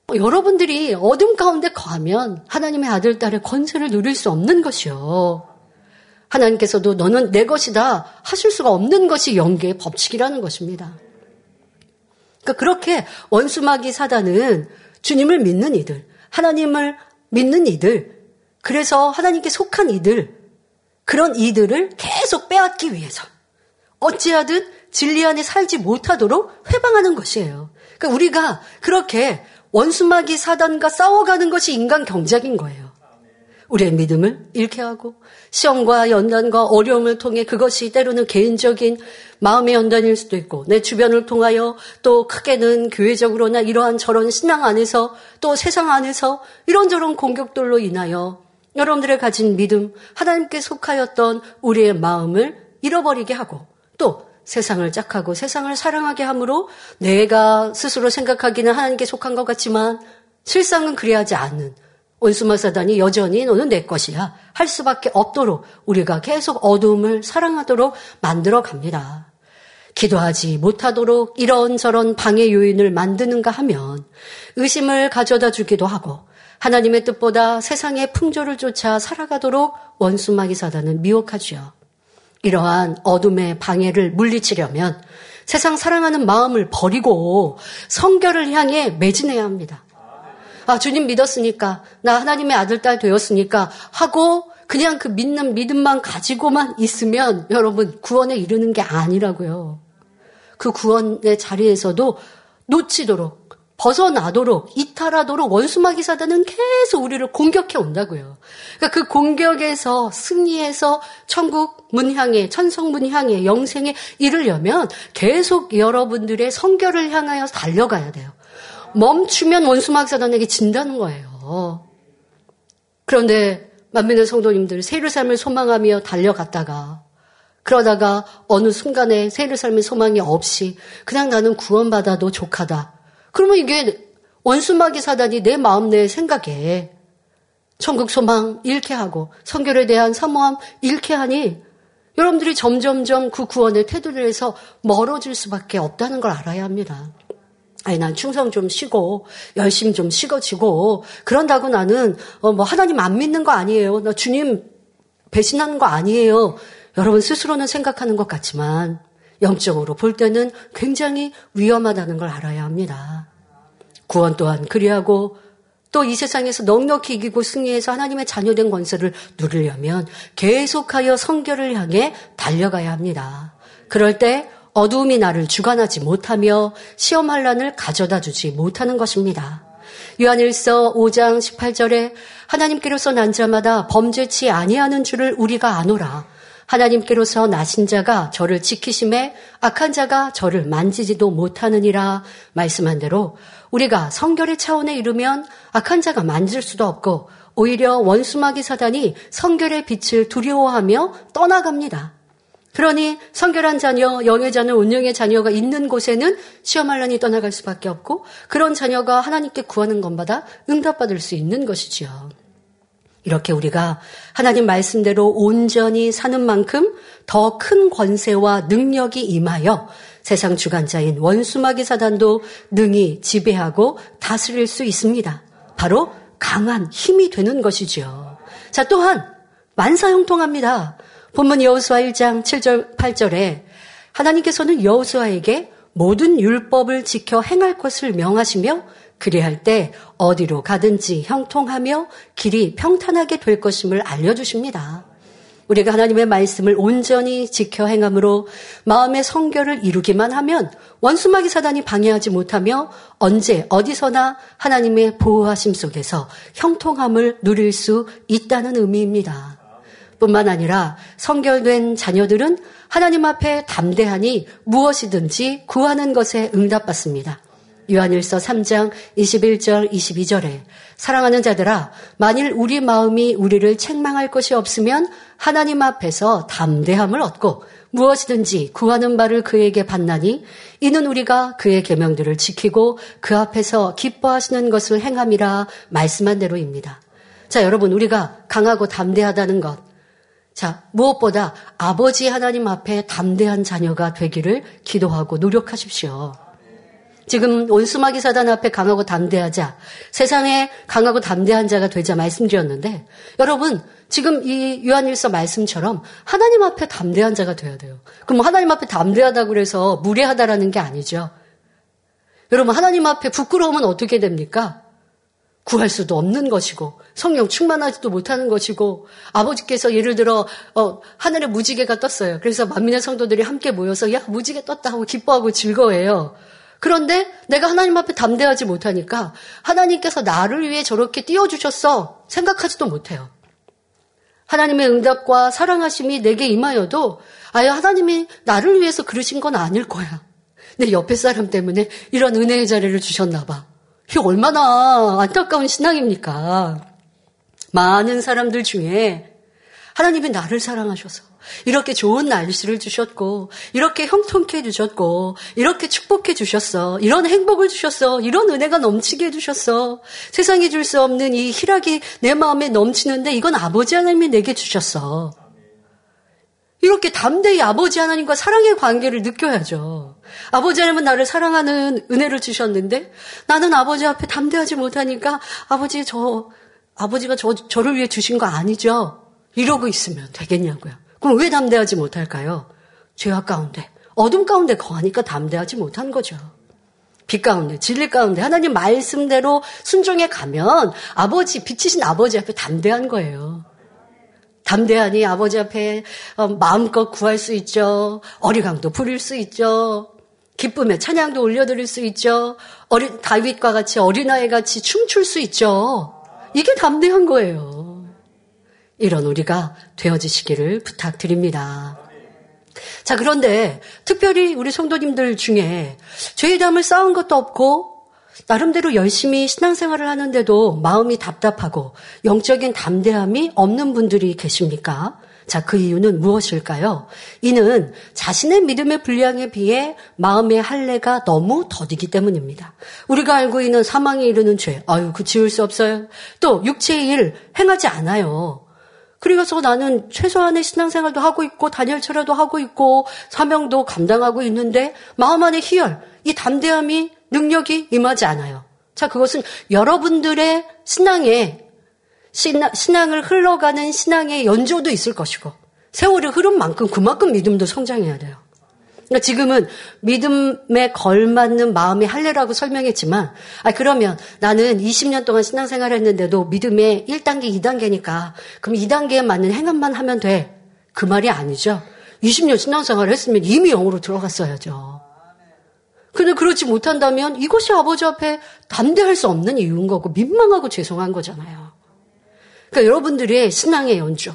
[laughs] 여러분들이 어둠 가운데 거하면 하나님의 아들, 딸의 권세를 누릴 수 없는 것이요. 하나님께서도 너는 내 것이다 하실 수가 없는 것이 영계의 법칙이라는 것입니다. 그러니까 그렇게 원수마귀 사단은 주님을 믿는 이들, 하나님을 믿는 이들, 그래서 하나님께 속한 이들, 그런 이들을 계속 빼앗기 위해서 어찌하든 진리 안에 살지 못하도록 회방하는 것이에요. 그러니까 우리가 그렇게 원수마귀 사단과 싸워가는 것이 인간 경작인 거예요. 우리의 믿음을 잃게 하고 시험과 연단과 어려움을 통해 그것이 때로는 개인적인 마음의 연단일 수도 있고 내 주변을 통하여 또 크게는 교회적으로나 이러한 저런 신앙 안에서 또 세상 안에서 이런저런 공격들로 인하여 여러분들의 가진 믿음, 하나님께 속하였던 우리의 마음을 잃어버리게 하고 또 세상을 짝하고 세상을 사랑하게 함으로 내가 스스로 생각하기는 하나님께 속한 것 같지만 실상은 그리하지 않는 원수마 사단이 여전히 너는 내 것이야 할 수밖에 없도록 우리가 계속 어둠을 사랑하도록 만들어 갑니다. 기도하지 못하도록 이런저런 방해 요인을 만드는가 하면 의심을 가져다 주기도 하고 하나님의 뜻보다 세상의 풍조를 쫓아 살아가도록 원수 마귀 사단은 미혹하지요. 이러한 어둠의 방해를 물리치려면 세상 사랑하는 마음을 버리고 성결을 향해 매진해야 합니다. 아, 주님 믿었으니까, 나 하나님의 아들, 딸 되었으니까 하고 그냥 그 믿는 믿음만 가지고만 있으면 여러분 구원에 이르는 게 아니라고요. 그 구원의 자리에서도 놓치도록 벗어나도록 이탈하도록 원수마귀 사단은 계속 우리를 공격해 온다고요. 그러니까 그 공격에서 승리해서 천국 문 향해 천성 문 향해 영생에 이르려면 계속 여러분들의 성결을 향하여 달려가야 돼요. 멈추면 원수마귀 사단에게 진다는 거예요. 그런데 만민의 성도님들 새를 삶을 소망하며 달려갔다가 그러다가 어느 순간에 새를 삶의 소망이 없이 그냥 나는 구원받아도 족하다. 그러면 이게 원수마귀 사단이 내 마음 내 생각에 천국 소망 잃게 하고 성결에 대한 사모함 잃게 하니 여러분들이 점점점 그 구원의 태도를 해서 멀어질 수밖에 없다는 걸 알아야 합니다. 아니, 난 충성 좀 쉬고, 열심히 좀 식어지고, 그런다고 나는, 어, 뭐, 하나님 안 믿는 거 아니에요. 나 주님 배신하는 거 아니에요. 여러분 스스로는 생각하는 것 같지만, 영적으로 볼 때는 굉장히 위험하다는 걸 알아야 합니다. 구원 또한 그리하고 또 이 세상에서 넉넉히 이기고 승리해서 하나님의 자녀된 권세를 누리려면 계속하여 성결을 향해 달려가야 합니다. 그럴 때 어두움이 나를 주관하지 못하며 시험 환란을 가져다 주지 못하는 것입니다. 요한일서 5장 18절에 하나님께로서 난 자마다 범죄치 아니하는 줄을 우리가 아노라. 하나님께로서 나신 자가 저를 지키심에 악한 자가 저를 만지지도 못하느니라 말씀한 대로 우리가 성결의 차원에 이르면 악한 자가 만질 수도 없고 오히려 원수마귀 사단이 성결의 빛을 두려워하며 떠나갑니다. 그러니 성결한 자녀, 영의 자녀, 운영의 자녀가 있는 곳에는 시험할란이 떠나갈 수밖에 없고 그런 자녀가 하나님께 구하는 것마다 응답받을 수 있는 것이지요. 이렇게 우리가 하나님 말씀대로 온전히 사는 만큼 더 큰 권세와 능력이 임하여 세상 주관자인 원수마귀 사단도 능히 지배하고 다스릴 수 있습니다. 바로 강한 힘이 되는 것이지요. 자, 또한 만사형통합니다. 본문 여호수아 1장 7절 8절에 하나님께서는 여호수아에게 모든 율법을 지켜 행할 것을 명하시며 그리할 때 어디로 가든지 형통하며 길이 평탄하게 될 것임을 알려주십니다. 우리가 하나님의 말씀을 온전히 지켜 행함으로 마음의 성결을 이루기만 하면 원수마귀 사단이 방해하지 못하며 언제 어디서나 하나님의 보호하심 속에서 형통함을 누릴 수 있다는 의미입니다. 뿐만 아니라 성결된 자녀들은 하나님 앞에 담대하니 무엇이든지 구하는 것에 응답받습니다. 요한일서 3장 21절 22절에 사랑하는 자들아 만일 우리 마음이 우리를 책망할 것이 없으면 하나님 앞에서 담대함을 얻고 무엇이든지 구하는 바를 그에게 받나니 이는 우리가 그의 계명들을 지키고 그 앞에서 기뻐하시는 것을 행함이라 말씀한 대로입니다. 자, 여러분 우리가 강하고 담대하다는 것 자, 무엇보다 아버지 하나님 앞에 담대한 자녀가 되기를 기도하고 노력하십시오. 지금 온수마귀 사단 앞에 강하고 담대하자, 세상에 강하고 담대한 자가 되자 말씀드렸는데, 여러분, 지금 이 요한일서 말씀처럼 하나님 앞에 담대한 자가 되어야 돼요. 그럼 하나님 앞에 담대하다고 그래서 무례하다라는 게 아니죠. 여러분, 하나님 앞에 부끄러우면 어떻게 됩니까? 구할 수도 없는 것이고 성령 충만하지도 못하는 것이고 아버지께서 예를 들어 어, 하늘에 무지개가 떴어요. 그래서 만민의 성도들이 함께 모여서 야 무지개 떴다 하고 기뻐하고 즐거워해요. 그런데 내가 하나님 앞에 담대하지 못하니까 하나님께서 나를 위해 저렇게 띄워주셨어 생각하지도 못해요. 하나님의 응답과 사랑하심이 내게 임하여도 아예 하나님이 나를 위해서 그러신 건 아닐 거야. 내 옆에 사람 때문에 이런 은혜의 자리를 주셨나 봐. 이게 얼마나 안타까운 신앙입니까? 많은 사람들 중에 하나님이 나를 사랑하셔서 이렇게 좋은 날씨를 주셨고, 이렇게 형통케 해주셨고, 이렇게 축복해 주셨어. 이런 행복을 주셨어. 이런 은혜가 넘치게 해주셨어. 세상에 줄수 없는 이 희락이 내 마음에 넘치는데 이건 아버지 하나님이 내게 주셨어. 이렇게 담대히 아버지 하나님과 사랑의 관계를 느껴야죠. 아버지 하나님은 나를 사랑하는 은혜를 주셨는데 나는 아버지 앞에 담대하지 못하니까 아버지 저 아버지가 저 저를 위해 주신 거 아니죠? 이러고 있으면 되겠냐고요. 그럼 왜 담대하지 못할까요? 죄악 가운데 어둠 가운데 거하니까 담대하지 못한 거죠. 빛 가운데, 진리 가운데 하나님 말씀대로 순종해 가면 아버지, 빛이신 아버지 앞에 담대한 거예요. 담대하니 아버지 앞에 어, 마음껏 구할 수 있죠. 어리광도 부릴 수 있죠. 기쁨에 찬양도 올려드릴 수 있죠. 어린 다윗과 같이 어린아이 같이 춤출 수 있죠. 이게 담대한 거예요. 이런 우리가 되어지시기를 부탁드립니다. 자, 그런데 특별히 우리 성도님들 중에 죄의 담을 쌓은 것도 없고 나름대로 열심히 신앙생활을 하는데도 마음이 답답하고 영적인 담대함이 없는 분들이 계십니까? 자, 그 이유는 무엇일까요? 이는 자신의 믿음의 분량에 비해 마음의 할례가 너무 더디기 때문입니다. 우리가 알고 있는 사망에 이르는 죄, 아유, 그 지울 수 없어요. 또 육체의 일 행하지 않아요. 그래서 나는 최소한의 신앙생활도 하고 있고 단열철야도 하고 있고 사명도 감당하고 있는데 마음 안에 희열, 이 담대함이 능력이 임하지 않아요. 자, 그것은 여러분들의 신앙에 신앙, 을 흘러가는 신앙의 연조도 있을 것이고 세월이 흐른 만큼 그만큼 믿음도 성장해야 돼요. 그러니까 지금은 믿음에 걸맞는 마음의 할례라고 설명했지만, 아, 그러면 나는 20년 동안 신앙생활 했는데도 믿음의 1단계, 2단계니까, 그럼 2단계에 맞는 행함만 하면 돼. 그 말이 아니죠. 20년 신앙생활 했으면 이미 영으로 들어갔어야죠. 근데 그렇지 못한다면 이것이 아버지 앞에 담대할 수 없는 이유인 거고 민망하고 죄송한 거잖아요. 그러니까 여러분들의 신앙의 연주,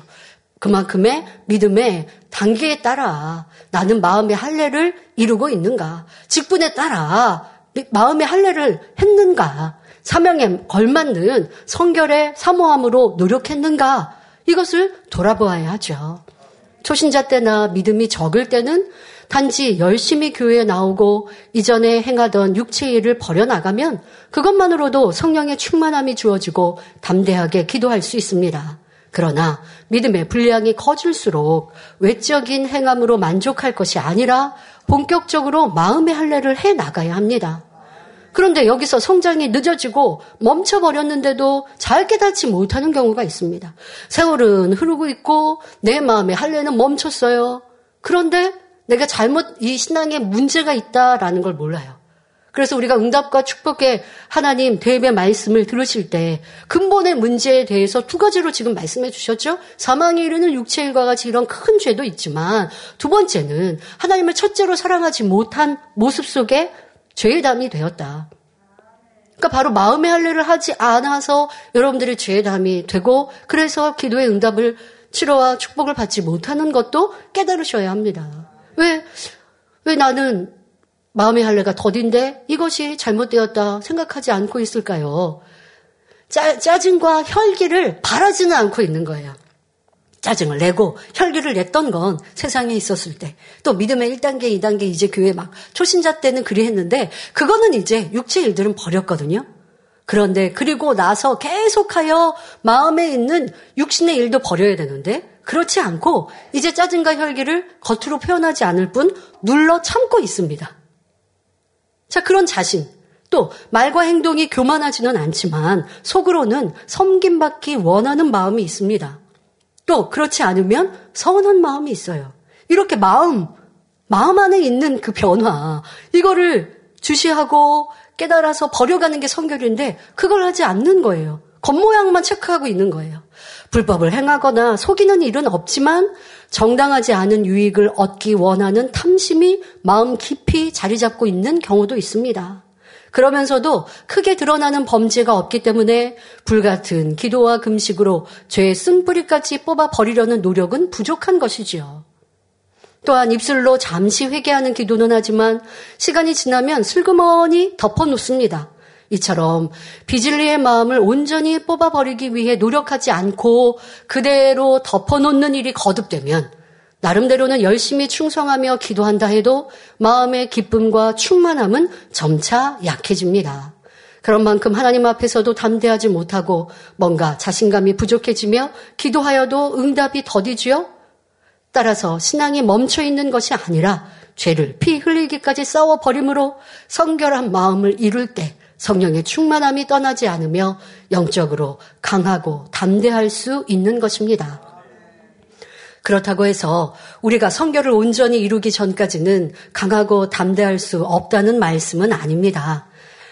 그만큼의 믿음의 단계에 따라 나는 마음의 할례를 이루고 있는가, 직분에 따라 마음의 할례를 했는가, 사명에 걸맞는 성결의 사모함으로 노력했는가, 이것을 돌아보아야 하죠. 초신자 때나 믿음이 적을 때는 단지 열심히 교회에 나오고 이전에 행하던 육체의 일을 버려나가면 그것만으로도 성령의 충만함이 주어지고 담대하게 기도할 수 있습니다. 그러나 믿음의 분량이 커질수록 외적인 행함으로 만족할 것이 아니라 본격적으로 마음의 할례를 해 나가야 합니다. 그런데 여기서 성장이 늦어지고 멈춰버렸는데도 잘 깨닫지 못하는 경우가 있습니다. 세월은 흐르고 있고 내 마음의 할례는 멈췄어요. 그런데 내가 잘못 이 신앙에 문제가 있다라는 걸 몰라요. 그래서 우리가 응답과 축복의 하나님 대입의 말씀을 들으실 때 근본의 문제에 대해서 두 가지로 지금 말씀해 주셨죠. 사망에 이르는 육체 일과 같이 이런 큰 죄도 있지만 두 번째는 하나님을 첫째로 사랑하지 못한 모습 속에 죄의 담이 되었다. 그러니까 바로 마음의 할례를 하지 않아서 여러분들이 죄의 담이 되고 그래서 기도의 응답을 치료와 축복을 받지 못하는 것도 깨달으셔야 합니다. 왜, 왜 나는 마음의 할례가 더딘데 이것이 잘못되었다 생각하지 않고 있을까요? 짜, 짜증과 혈기를 바라지는 않고 있는 거예요. 짜증을 내고 혈기를 냈던 건 세상에 있었을 때. 또 믿음의 1단계, 2단계 이제 교회 막 초신자 때는 그리 했는데 그거는 이제 육체 일들은 버렸거든요. 그런데 그리고 나서 계속하여 마음에 있는 육신의 일도 버려야 되는데 그렇지 않고 이제 짜증과 혈기를 겉으로 표현하지 않을 뿐 눌러 참고 있습니다. 자, 그런 자신. 또 말과 행동이 교만하지는 않지만 속으로는 섬김받기 원하는 마음이 있습니다. 또 그렇지 않으면 서운한 마음이 있어요. 이렇게 마음, 마음 안에 있는 그 변화, 이거를 주시하고 깨달아서 버려가는 게 성결인데 그걸 하지 않는 거예요. 겉모양만 체크하고 있는 거예요. 불법을 행하거나 속이는 일은 없지만 정당하지 않은 유익을 얻기 원하는 탐심이 마음 깊이 자리 잡고 있는 경우도 있습니다. 그러면서도 크게 드러나는 범죄가 없기 때문에 불같은 기도와 금식으로 죄의 쓴뿌리까지 뽑아 버리려는 노력은 부족한 것이지요. 또한 입술로 잠시 회개하는 기도는 하지만 시간이 지나면 슬그머니 덮어놓습니다. 이처럼 비질리의 마음을 온전히 뽑아버리기 위해 노력하지 않고 그대로 덮어놓는 일이 거듭되면 나름대로는 열심히 충성하며 기도한다 해도 마음의 기쁨과 충만함은 점차 약해집니다. 그런 만큼 하나님 앞에서도 담대하지 못하고 뭔가 자신감이 부족해지며 기도하여도 응답이 더디지요? 따라서 신앙이 멈춰 있는 것이 아니라 죄를 피 흘리기까지 싸워버림으로 성결한 마음을 이룰 때 성령의 충만함이 떠나지 않으며 영적으로 강하고 담대할 수 있는 것입니다. 그렇다고 해서 우리가 성결을 온전히 이루기 전까지는 강하고 담대할 수 없다는 말씀은 아닙니다.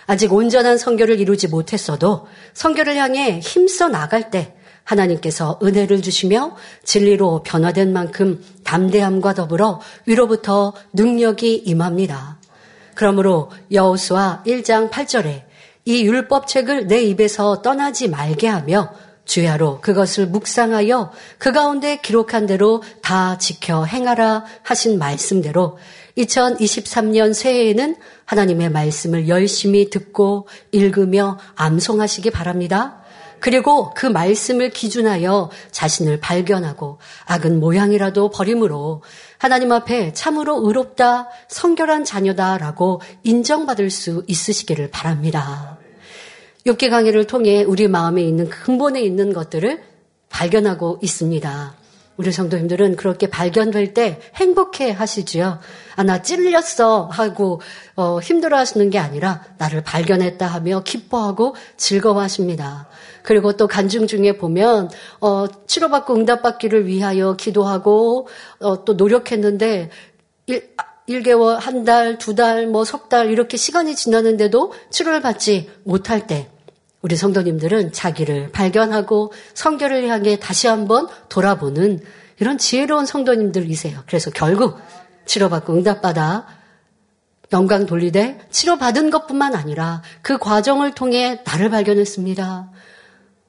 아직 온전한 성결을 이루지 못했어도 성결을 향해 힘써 나갈 때 하나님께서 은혜를 주시며 진리로 변화된 만큼 담대함과 더불어 위로부터 능력이 임합니다. 그러므로 여호수아 1장 8절에 이 율법책을 내 입에서 떠나지 말게 하며 주야로 그것을 묵상하여 그 가운데 기록한 대로 다 지켜 행하라 하신 말씀대로 2023년 새해에는 하나님의 말씀을 열심히 듣고 읽으며 암송하시기 바랍니다. 그리고 그 말씀을 기준하여 자신을 발견하고 악은 모양이라도 버림으로 하나님 앞에 참으로 의롭다, 성결한 자녀다라고 인정받을 수 있으시기를 바랍니다. 욥기 강의를 통해 우리 마음에 있는 근본에 있는 것들을 발견하고 있습니다. 우리 성도님들은 그렇게 발견될 때 행복해 하시지요. 아, 나 찔렸어 하고 어, 힘들어 하시는 게 아니라 나를 발견했다 하며 기뻐하고 즐거워 하십니다. 그리고 또 간증 중에 보면 어, 치료받고 응답받기를 위하여 기도하고 어, 또 노력했는데 일, 1개월, 한 달, 두 달, 뭐 석 달 이렇게 시간이 지나는데도 치료를 받지 못할 때 우리 성도님들은 자기를 발견하고 성결을 향해 다시 한번 돌아보는 이런 지혜로운 성도님들이세요. 그래서 결국 치료받고 응답받아 영광 돌리되 치료받은 것뿐만 아니라 그 과정을 통해 나를 발견했습니다.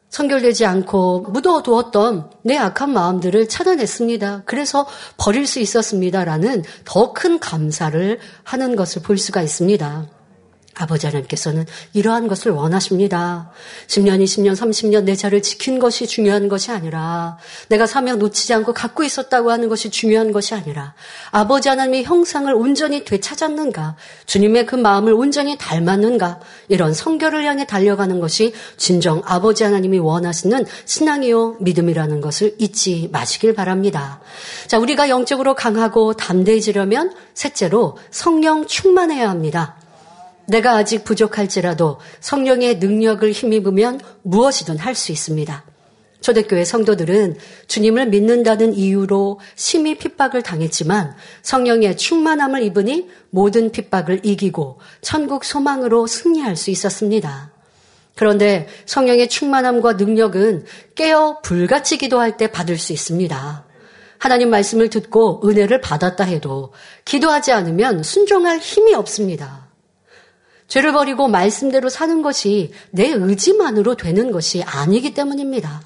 성결되지 않고 묻어두었던 내 악한 마음들을 찾아냈습니다. 그래서 버릴 수 있었습니다라는 더 큰 감사를 하는 것을 볼 수가 있습니다. 아버지 하나님께서는 이러한 것을 원하십니다. 10년, 20년, 30년 내 자를 지킨 것이 중요한 것이 아니라 내가 사명 놓치지 않고 갖고 있었다고 하는 것이 중요한 것이 아니라 아버지 하나님의 형상을 온전히 되찾았는가 주님의 그 마음을 온전히 닮았는가 이런 성결을 향해 달려가는 것이 진정 아버지 하나님이 원하시는 신앙이요 믿음이라는 것을 잊지 마시길 바랍니다. 자, 우리가 영적으로 강하고 담대해지려면 셋째로 성령 충만해야 합니다. 내가 아직 부족할지라도 성령의 능력을 힘입으면 무엇이든 할 수 있습니다. 초대교회 성도들은 주님을 믿는다는 이유로 심히 핍박을 당했지만 성령의 충만함을 입으니 모든 핍박을 이기고 천국 소망으로 승리할 수 있었습니다. 그런데 성령의 충만함과 능력은 깨어 불같이 기도할 때 받을 수 있습니다. 하나님 말씀을 듣고 은혜를 받았다 해도 기도하지 않으면 순종할 힘이 없습니다. 죄를 버리고 말씀대로 사는 것이 내 의지만으로 되는 것이 아니기 때문입니다.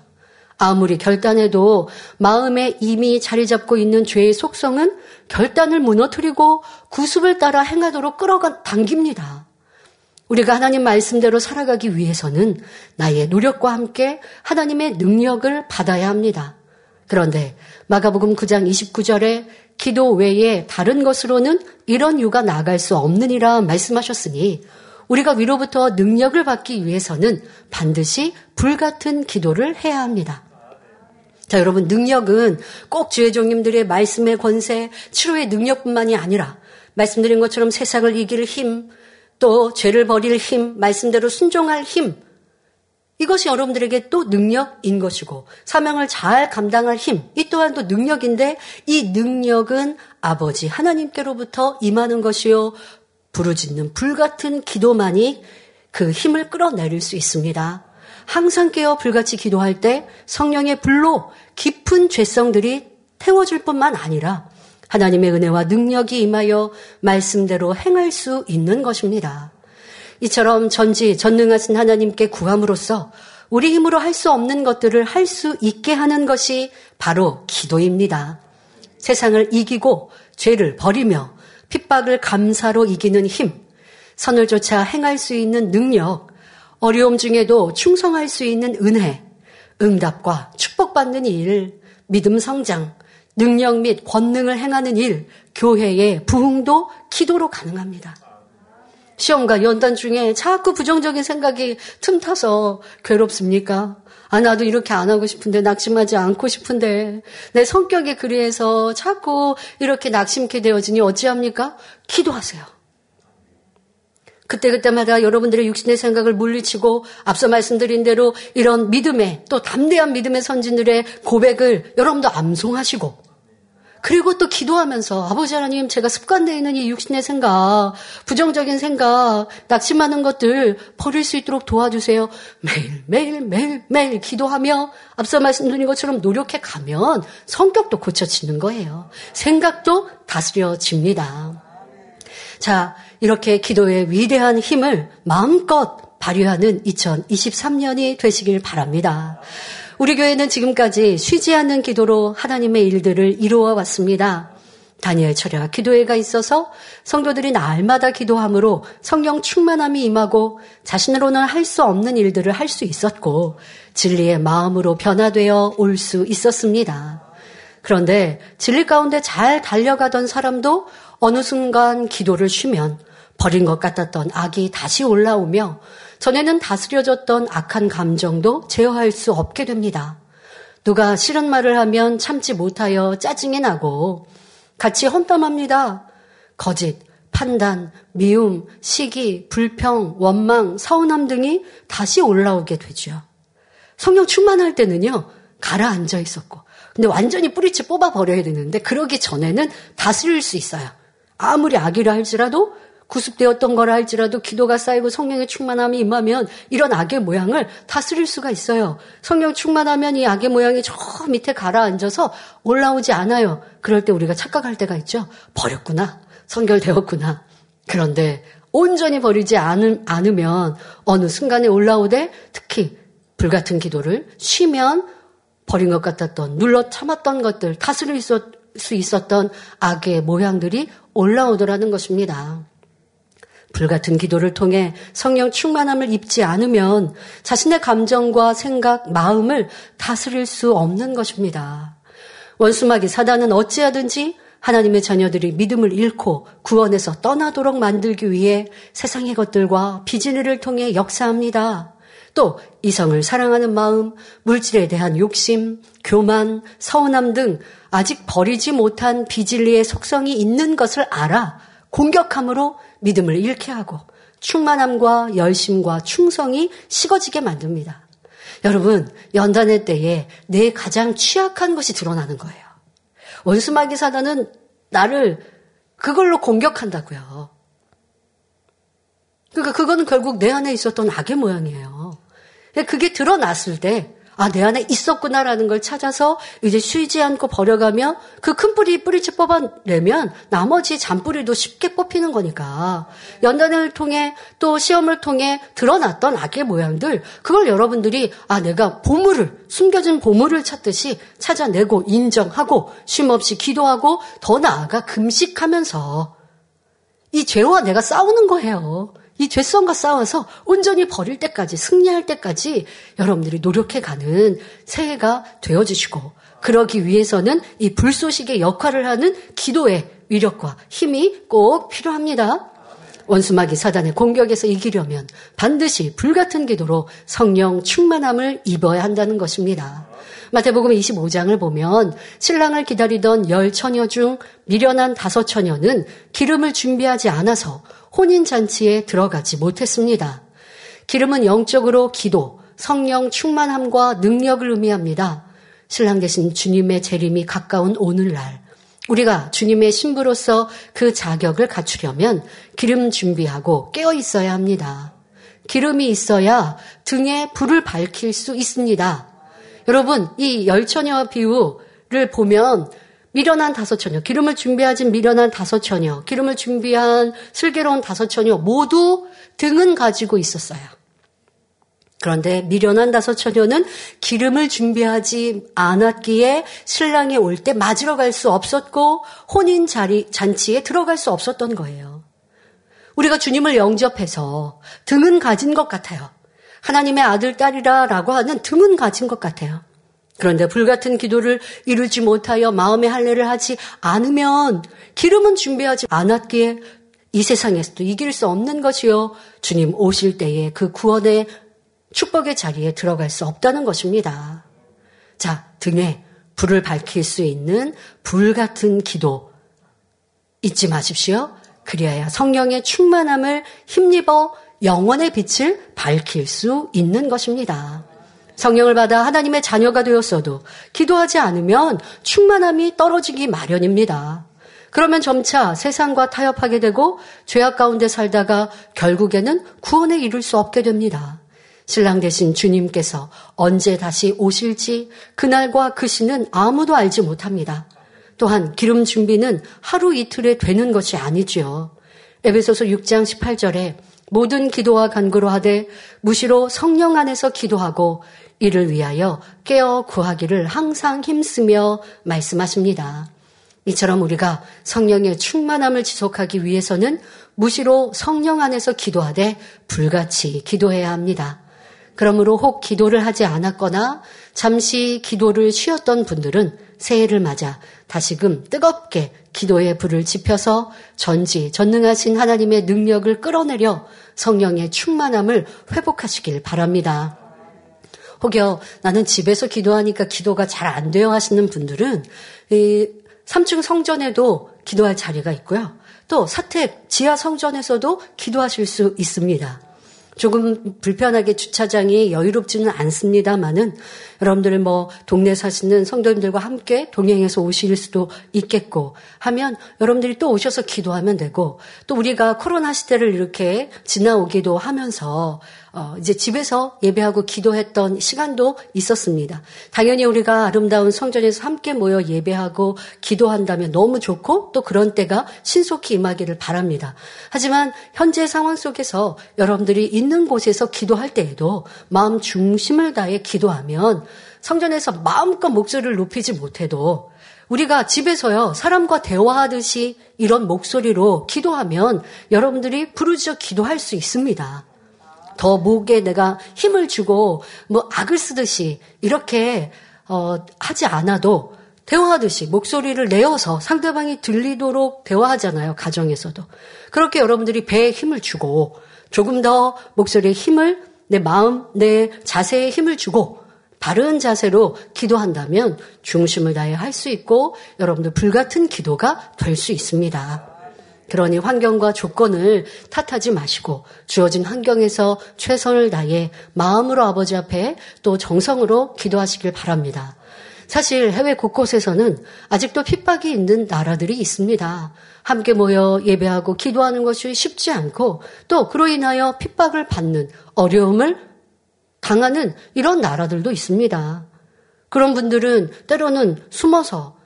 아무리 결단해도 마음에 이미 자리 잡고 있는 죄의 속성은 결단을 무너뜨리고 구습을 따라 행하도록 끌어가 당깁니다. 우리가 하나님 말씀대로 살아가기 위해서는 나의 노력과 함께 하나님의 능력을 받아야 합니다. 그런데 마가복음 9장 29절에 기도 외에 다른 것으로는 이런 유가 나갈 수 없느니라 말씀하셨으니 우리가 위로부터 능력을 받기 위해서는 반드시 불같은 기도를 해야 합니다. 자, 여러분, 능력은 꼭 주의 종님들의 말씀의 권세, 치료의 능력뿐만이 아니라 말씀드린 것처럼 세상을 이길 힘, 또 죄를 버릴 힘, 말씀대로 순종할 힘, 이것이 여러분들에게 또 능력인 것이고 사명을 잘 감당할 힘, 이 또한 또 능력인데 이 능력은 아버지 하나님께로부터 임하는 것이요 부르짖는 불같은 기도만이 그 힘을 끌어내릴 수 있습니다. 항상 깨어 불같이 기도할 때 성령의 불로 깊은 죄성들이 태워질 뿐만 아니라 하나님의 은혜와 능력이 임하여 말씀대로 행할 수 있는 것입니다. 이처럼 전지 전능하신 하나님께 구함으로써 우리 힘으로 할 수 없는 것들을 할 수 있게 하는 것이 바로 기도입니다. 세상을 이기고 죄를 버리며 핍박을 감사로 이기는 힘, 선을 쫓아 행할 수 있는 능력, 어려움 중에도 충성할 수 있는 은혜, 응답과 축복받는 일, 믿음 성장, 능력 및 권능을 행하는 일, 교회의 부흥도 기도로 가능합니다. 시험과 연단 중에 자꾸 부정적인 생각이 틈타서 괴롭습니까? 아, 나도 이렇게 안 하고 싶은데, 낙심하지 않고 싶은데, 내 성격이 그리해서 자꾸 이렇게 낙심케 되어지니 어찌합니까? 기도하세요. 그때그때마다 여러분들의 육신의 생각을 물리치고 앞서 말씀드린 대로 이런 믿음의 또 담대한 믿음의 선진들의 고백을 여러분도 암송하시고 그리고 또 기도하면서 아버지 하나님 제가 습관되어 있는 이 육신의 생각, 부정적인 생각, 낙심하는 것들 버릴 수 있도록 도와주세요. 매일 매일 매일 매일 기도하며 앞서 말씀드린 것처럼 노력해 가면 성격도 고쳐지는 거예요. 생각도 다스려집니다. 자, 이렇게 기도의 위대한 힘을 마음껏 발휘하는 2023년이 되시길 바랍니다. 우리 교회는 지금까지 쉬지 않는 기도로 하나님의 일들을 이루어 왔습니다. 다니엘 철야 기도회가 있어서 성도들이 날마다 기도함으로 성령 충만함이 임하고 자신으로는 할 수 없는 일들을 할 수 있었고 진리의 마음으로 변화되어 올 수 있었습니다. 그런데 진리 가운데 잘 달려가던 사람도 어느 순간 기도를 쉬면 버린 것 같았던 악이 다시 올라오며 전에는 다스려졌던 악한 감정도 제어할 수 없게 됩니다. 누가 싫은 말을 하면 참지 못하여 짜증이 나고 같이 험담합니다. 거짓, 판단, 미움, 시기, 불평, 원망, 서운함 등이 다시 올라오게 되죠. 성령 충만할 때는요, 가라앉아 있었고, 근데 완전히 뿌리채 뽑아버려야 되는데, 그러기 전에는 다스릴 수 있어요. 아무리 악이라 할지라도 구습되었던 거라 할지라도 기도가 쌓이고 성령의 충만함이 임하면 이런 악의 모양을 다스릴 수가 있어요. 성령 충만하면 이 악의 모양이 저 밑에 가라앉아서 올라오지 않아요. 그럴 때 우리가 착각할 때가 있죠. 버렸구나. 성결되었구나. 그런데 온전히 버리지 않으면 어느 순간에 올라오되 특히 불같은 기도를 쉬면 버린 것 같았던 눌러 참았던 것들 다스릴 수 있었던 악의 모양들이 올라오더라는 것입니다. 불같은 기도를 통해 성령 충만함을 입지 않으면 자신의 감정과 생각, 마음을 다스릴 수 없는 것입니다. 원수마귀 사단은 어찌하든지 하나님의 자녀들이 믿음을 잃고 구원에서 떠나도록 만들기 위해 세상의 것들과 비즈니를 통해 역사합니다. 또 이성을 사랑하는 마음, 물질에 대한 욕심, 교만, 서운함 등 아직 버리지 못한 비진리의 속성이 있는 것을 알아 공격함으로 믿음을 잃게 하고 충만함과 열심과 충성이 식어지게 만듭니다. 여러분, 연단의 때에 내 가장 취약한 것이 드러나는 거예요. 원수마귀 사단은 나를 그걸로 공격한다고요. 그러니까 그거는 결국 내 안에 있었던 악의 모양이에요. 그게 드러났을 때 아, 내 안에 있었구나라는 걸 찾아서 이제 쉬지 않고 버려가며 그큰 뿌리 뿌리채 뽑아내면 나머지 잔뿌리도 쉽게 뽑히는 거니까. 연단을 통해 또 시험을 통해 드러났던 악의 모양들, 그걸 여러분들이 아, 내가 보물을, 숨겨진 보물을 찾듯이 찾아내고 인정하고 쉼없이 기도하고 더 나아가 금식하면서 이 죄와 내가 싸우는 거예요. 이 죄성과 싸워서 온전히 버릴 때까지, 승리할 때까지 여러분들이 노력해가는 새해가 되어주시고, 그러기 위해서는 이 불쏘시개 역할을 하는 기도의 위력과 힘이 꼭 필요합니다. 원수마귀 사단의 공격에서 이기려면 반드시 불같은 기도로 성령 충만함을 입어야 한다는 것입니다. 마태복음 25장을 보면 신랑을 기다리던 열 처녀 중 미련한 다섯 처녀는 기름을 준비하지 않아서 혼인잔치에 들어가지 못했습니다. 기름은 영적으로 기도, 성령 충만함과 능력을 의미합니다. 신랑 대신 주님의 재림이 가까운 오늘날, 우리가 주님의 신부로서 그 자격을 갖추려면 기름 준비하고 깨어 있어야 합니다. 기름이 있어야 등에 불을 밝힐 수 있습니다. 여러분, 이 열처녀 비유를 보면 미련한 다섯 처녀, 기름을 준비하진 미련한 다섯 처녀, 기름을 준비한 슬기로운 다섯 처녀 모두 등은 가지고 있었어요. 그런데 미련한 다섯 처녀는 기름을 준비하지 않았기에 신랑이 올 때 맞으러 갈 수 없었고 혼인 자리 잔치에 들어갈 수 없었던 거예요. 우리가 주님을 영접해서 등은 가진 것 같아요. 하나님의 아들 딸이라 라고 하는 등은 가진 것 같아요. 그런데 불같은 기도를 이루지 못하여 마음의 할례를 하지 않으면 기름은 준비하지 않았기에 이 세상에서도 이길 수 없는 것이요. 주님 오실 때에 그 구원의 축복의 자리에 들어갈 수 없다는 것입니다. 자, 등에 불을 밝힐 수 있는 불 같은 기도 잊지 마십시오. 그리하여 성령의 충만함을 힘입어 영원의 빛을 밝힐 수 있는 것입니다. 성령을 받아 하나님의 자녀가 되었어도 기도하지 않으면 충만함이 떨어지기 마련입니다. 그러면 점차 세상과 타협하게 되고 죄악 가운데 살다가 결국에는 구원에 이룰 수 없게 됩니다. 신랑 대신 주님께서 언제 다시 오실지 그날과 그 시는 아무도 알지 못합니다. 또한 기름 준비는 하루 이틀에 되는 것이 아니지요. 에베소서 6장 18절에 모든 기도와 간구로 하되 무시로 성령 안에서 기도하고 이를 위하여 깨어 구하기를 항상 힘쓰며 말씀하십니다. 이처럼 우리가 성령의 충만함을 지속하기 위해서는 무시로 성령 안에서 기도하되 불같이 기도해야 합니다. 그러므로 혹 기도를 하지 않았거나 잠시 기도를 쉬었던 분들은 새해를 맞아 다시금 뜨겁게 기도의 불을 지펴서 전지 전능하신 하나님의 능력을 끌어내려 성령의 충만함을 회복하시길 바랍니다. 혹여 나는 집에서 기도하니까 기도가 잘안 돼요 하시는 분들은 이 3층 성전에도 기도할 자리가 있고요. 또 사택 지하 성전에서도 기도하실 수 있습니다. 조금 불편하게 주차장이 여유롭지는 않습니다만은 여러분들 뭐 동네 사시는 성도님들과 함께 동행해서 오실 수도 있겠고 하면 여러분들이 또 오셔서 기도하면 되고 또 우리가 코로나 시대를 이렇게 지나오기도 하면서 어, 이제 집에서 예배하고 기도했던 시간도 있었습니다. 당연히 우리가 아름다운 성전에서 함께 모여 예배하고 기도한다면 너무 좋고 또 그런 때가 신속히 임하기를 바랍니다. 하지만 현재 상황 속에서 여러분들이 있는 곳에서 기도할 때에도 마음 중심을 다해 기도하면 성전에서 마음껏 목소리를 높이지 못해도 우리가 집에서요, 사람과 대화하듯이 이런 목소리로 기도하면 여러분들이 부르짖어 기도할 수 있습니다. 더 목에 내가 힘을 주고 뭐 악을 쓰듯이 이렇게 어, 하지 않아도 대화하듯이 목소리를 내어서 상대방이 들리도록 대화하잖아요. 가정에서도. 그렇게 여러분들이 배에 힘을 주고 조금 더 목소리에 힘을 내 마음, 내 자세에 힘을 주고 바른 자세로 기도한다면 중심을 다해 할 수 있고 여러분들 불같은 기도가 될 수 있습니다. 그러니 환경과 조건을 탓하지 마시고 주어진 환경에서 최선을 다해 마음으로 아버지 앞에 또 정성으로 기도하시길 바랍니다. 사실 해외 곳곳에서는 아직도 핍박이 있는 나라들이 있습니다. 함께 모여 예배하고 기도하는 것이 쉽지 않고 또 그로 인하여 핍박을 받는 어려움을 당하는 이런 나라들도 있습니다. 그런 분들은 때로는 숨어서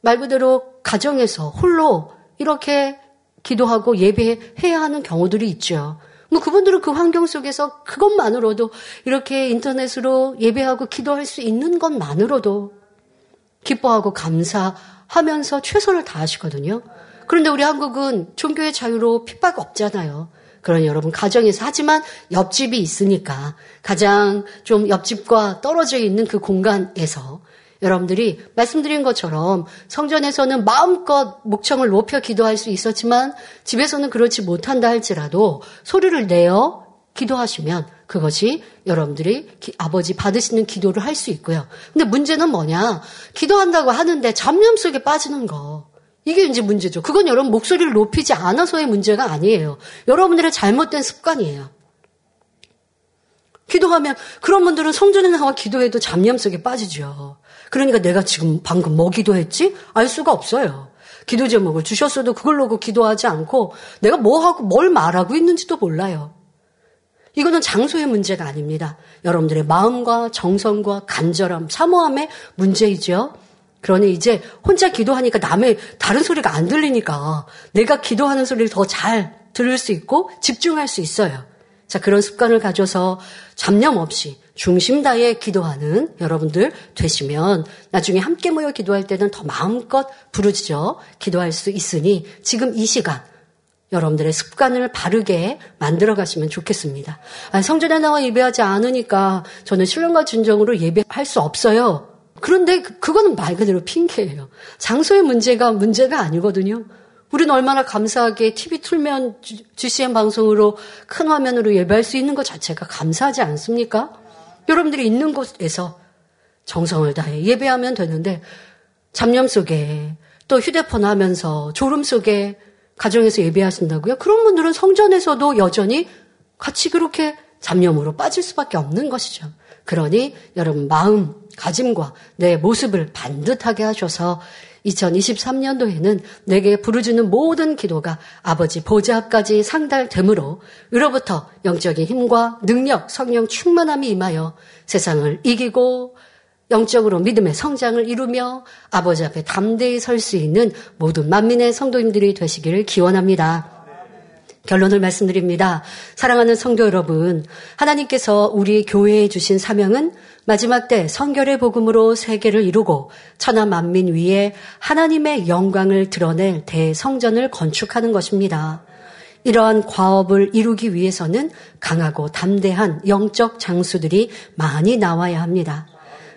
말 그대로 가정에서 홀로 이렇게 기도하고 예배해야 하는 경우들이 있죠. 뭐 그분들은 그 환경 속에서 그것만으로도 이렇게 인터넷으로 예배하고 기도할 수 있는 것만으로도 기뻐하고 감사하면서 최선을 다하시거든요. 그런데 우리 한국은 종교의 자유로 핍박 없잖아요. 그러니 여러분 가정에서 하지만 옆집이 있으니까 가장 좀 옆집과 떨어져 있는 그 공간에서 여러분들이 말씀드린 것처럼 성전에서는 마음껏 목청을 높여 기도할 수 있었지만 집에서는 그렇지 못한다 할지라도 소리를 내어 기도하시면 그것이 여러분들이 기, 아버지 받으시는 기도를 할 수 있고요. 근데 문제는 뭐냐? 기도한다고 하는데 잡념 속에 빠지는 거. 이게 이제 문제죠. 그건 여러분 목소리를 높이지 않아서의 문제가 아니에요. 여러분들의 잘못된 습관이에요. 기도하면 그런 분들은 성전에 나와 기도해도 잡념 속에 빠지죠. 그러니까 내가 지금 방금 뭐 기도했지? 알 수가 없어요. 기도 제목을 주셨어도 그걸로 기도하지 않고 내가 뭐 하고 뭘 말하고 있는지도 몰라요. 이거는 장소의 문제가 아닙니다. 여러분들의 마음과 정성과 간절함, 사모함의 문제이죠. 그러니 이제 혼자 기도하니까 남의 다른 소리가 안 들리니까 내가 기도하는 소리를 더 잘 들을 수 있고 집중할 수 있어요. 자, 그런 습관을 가져서 잡념 없이 중심 다해 기도하는 여러분들 되시면 나중에 함께 모여 기도할 때는 더 마음껏 부르짖어 기도할 수 있으니 지금 이 시간 여러분들의 습관을 바르게 만들어 가시면 좋겠습니다. 아, 성전에 나와 예배하지 않으니까 저는 신령과 진정으로 예배할 수 없어요. 그런데 그, 그거는 말 그대로 핑계예요. 장소의 문제가 문제가 아니거든요. 우리는 얼마나 감사하게 TV 틀면 GCN 방송으로 큰 화면으로 예배할 수 있는 것 자체가 감사하지 않습니까? 여러분들이 있는 곳에서 정성을 다해 예배하면 되는데 잡념 속에 또 휴대폰 하면서 졸음 속에 가정에서 예배하신다고요? 그런 분들은 성전에서도 여전히 같이 그렇게 잡념으로 빠질 수밖에 없는 것이죠. 그러니 여러분 마음, 가짐과 내 모습을 반듯하게 하셔서 2023년도에는 내게 부르주는 모든 기도가 아버지 보좌 앞까지 상달되므로 으로부터 영적인 힘과 능력, 성령 충만함이 임하여 세상을 이기고 영적으로 믿음의 성장을 이루며 아버지 앞에 담대히 설 수 있는 모든 만민의 성도님들이 되시기를 기원합니다. 결론을 말씀드립니다. 사랑하는 성도 여러분, 하나님께서 우리 교회에 주신 사명은 마지막 때 성결의 복음으로 세계를 이루고 천하 만민 위에 하나님의 영광을 드러낼 대성전을 건축하는 것입니다. 이러한 과업을 이루기 위해서는 강하고 담대한 영적 장수들이 많이 나와야 합니다.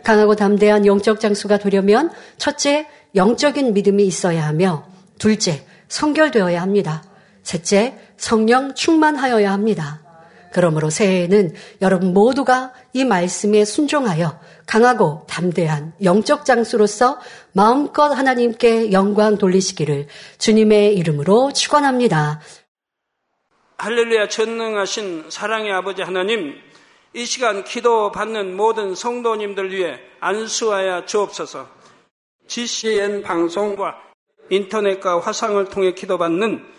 강하고 담대한 영적 장수가 되려면 첫째, 영적인 믿음이 있어야 하며 둘째, 성결되어야 합니다. 셋째, 성령 충만하여야 합니다. 그러므로 새해에는 여러분 모두가 이 말씀에 순종하여 강하고 담대한 영적 장수로서 마음껏 하나님께 영광 돌리시기를 주님의 이름으로 축원합니다. 할렐루야 전능하신 사랑의 아버지 하나님 이 시간 기도 받는 모든 성도님들 위해 안수하여 주옵소서. GCN 방송과 인터넷과 화상을 통해 기도받는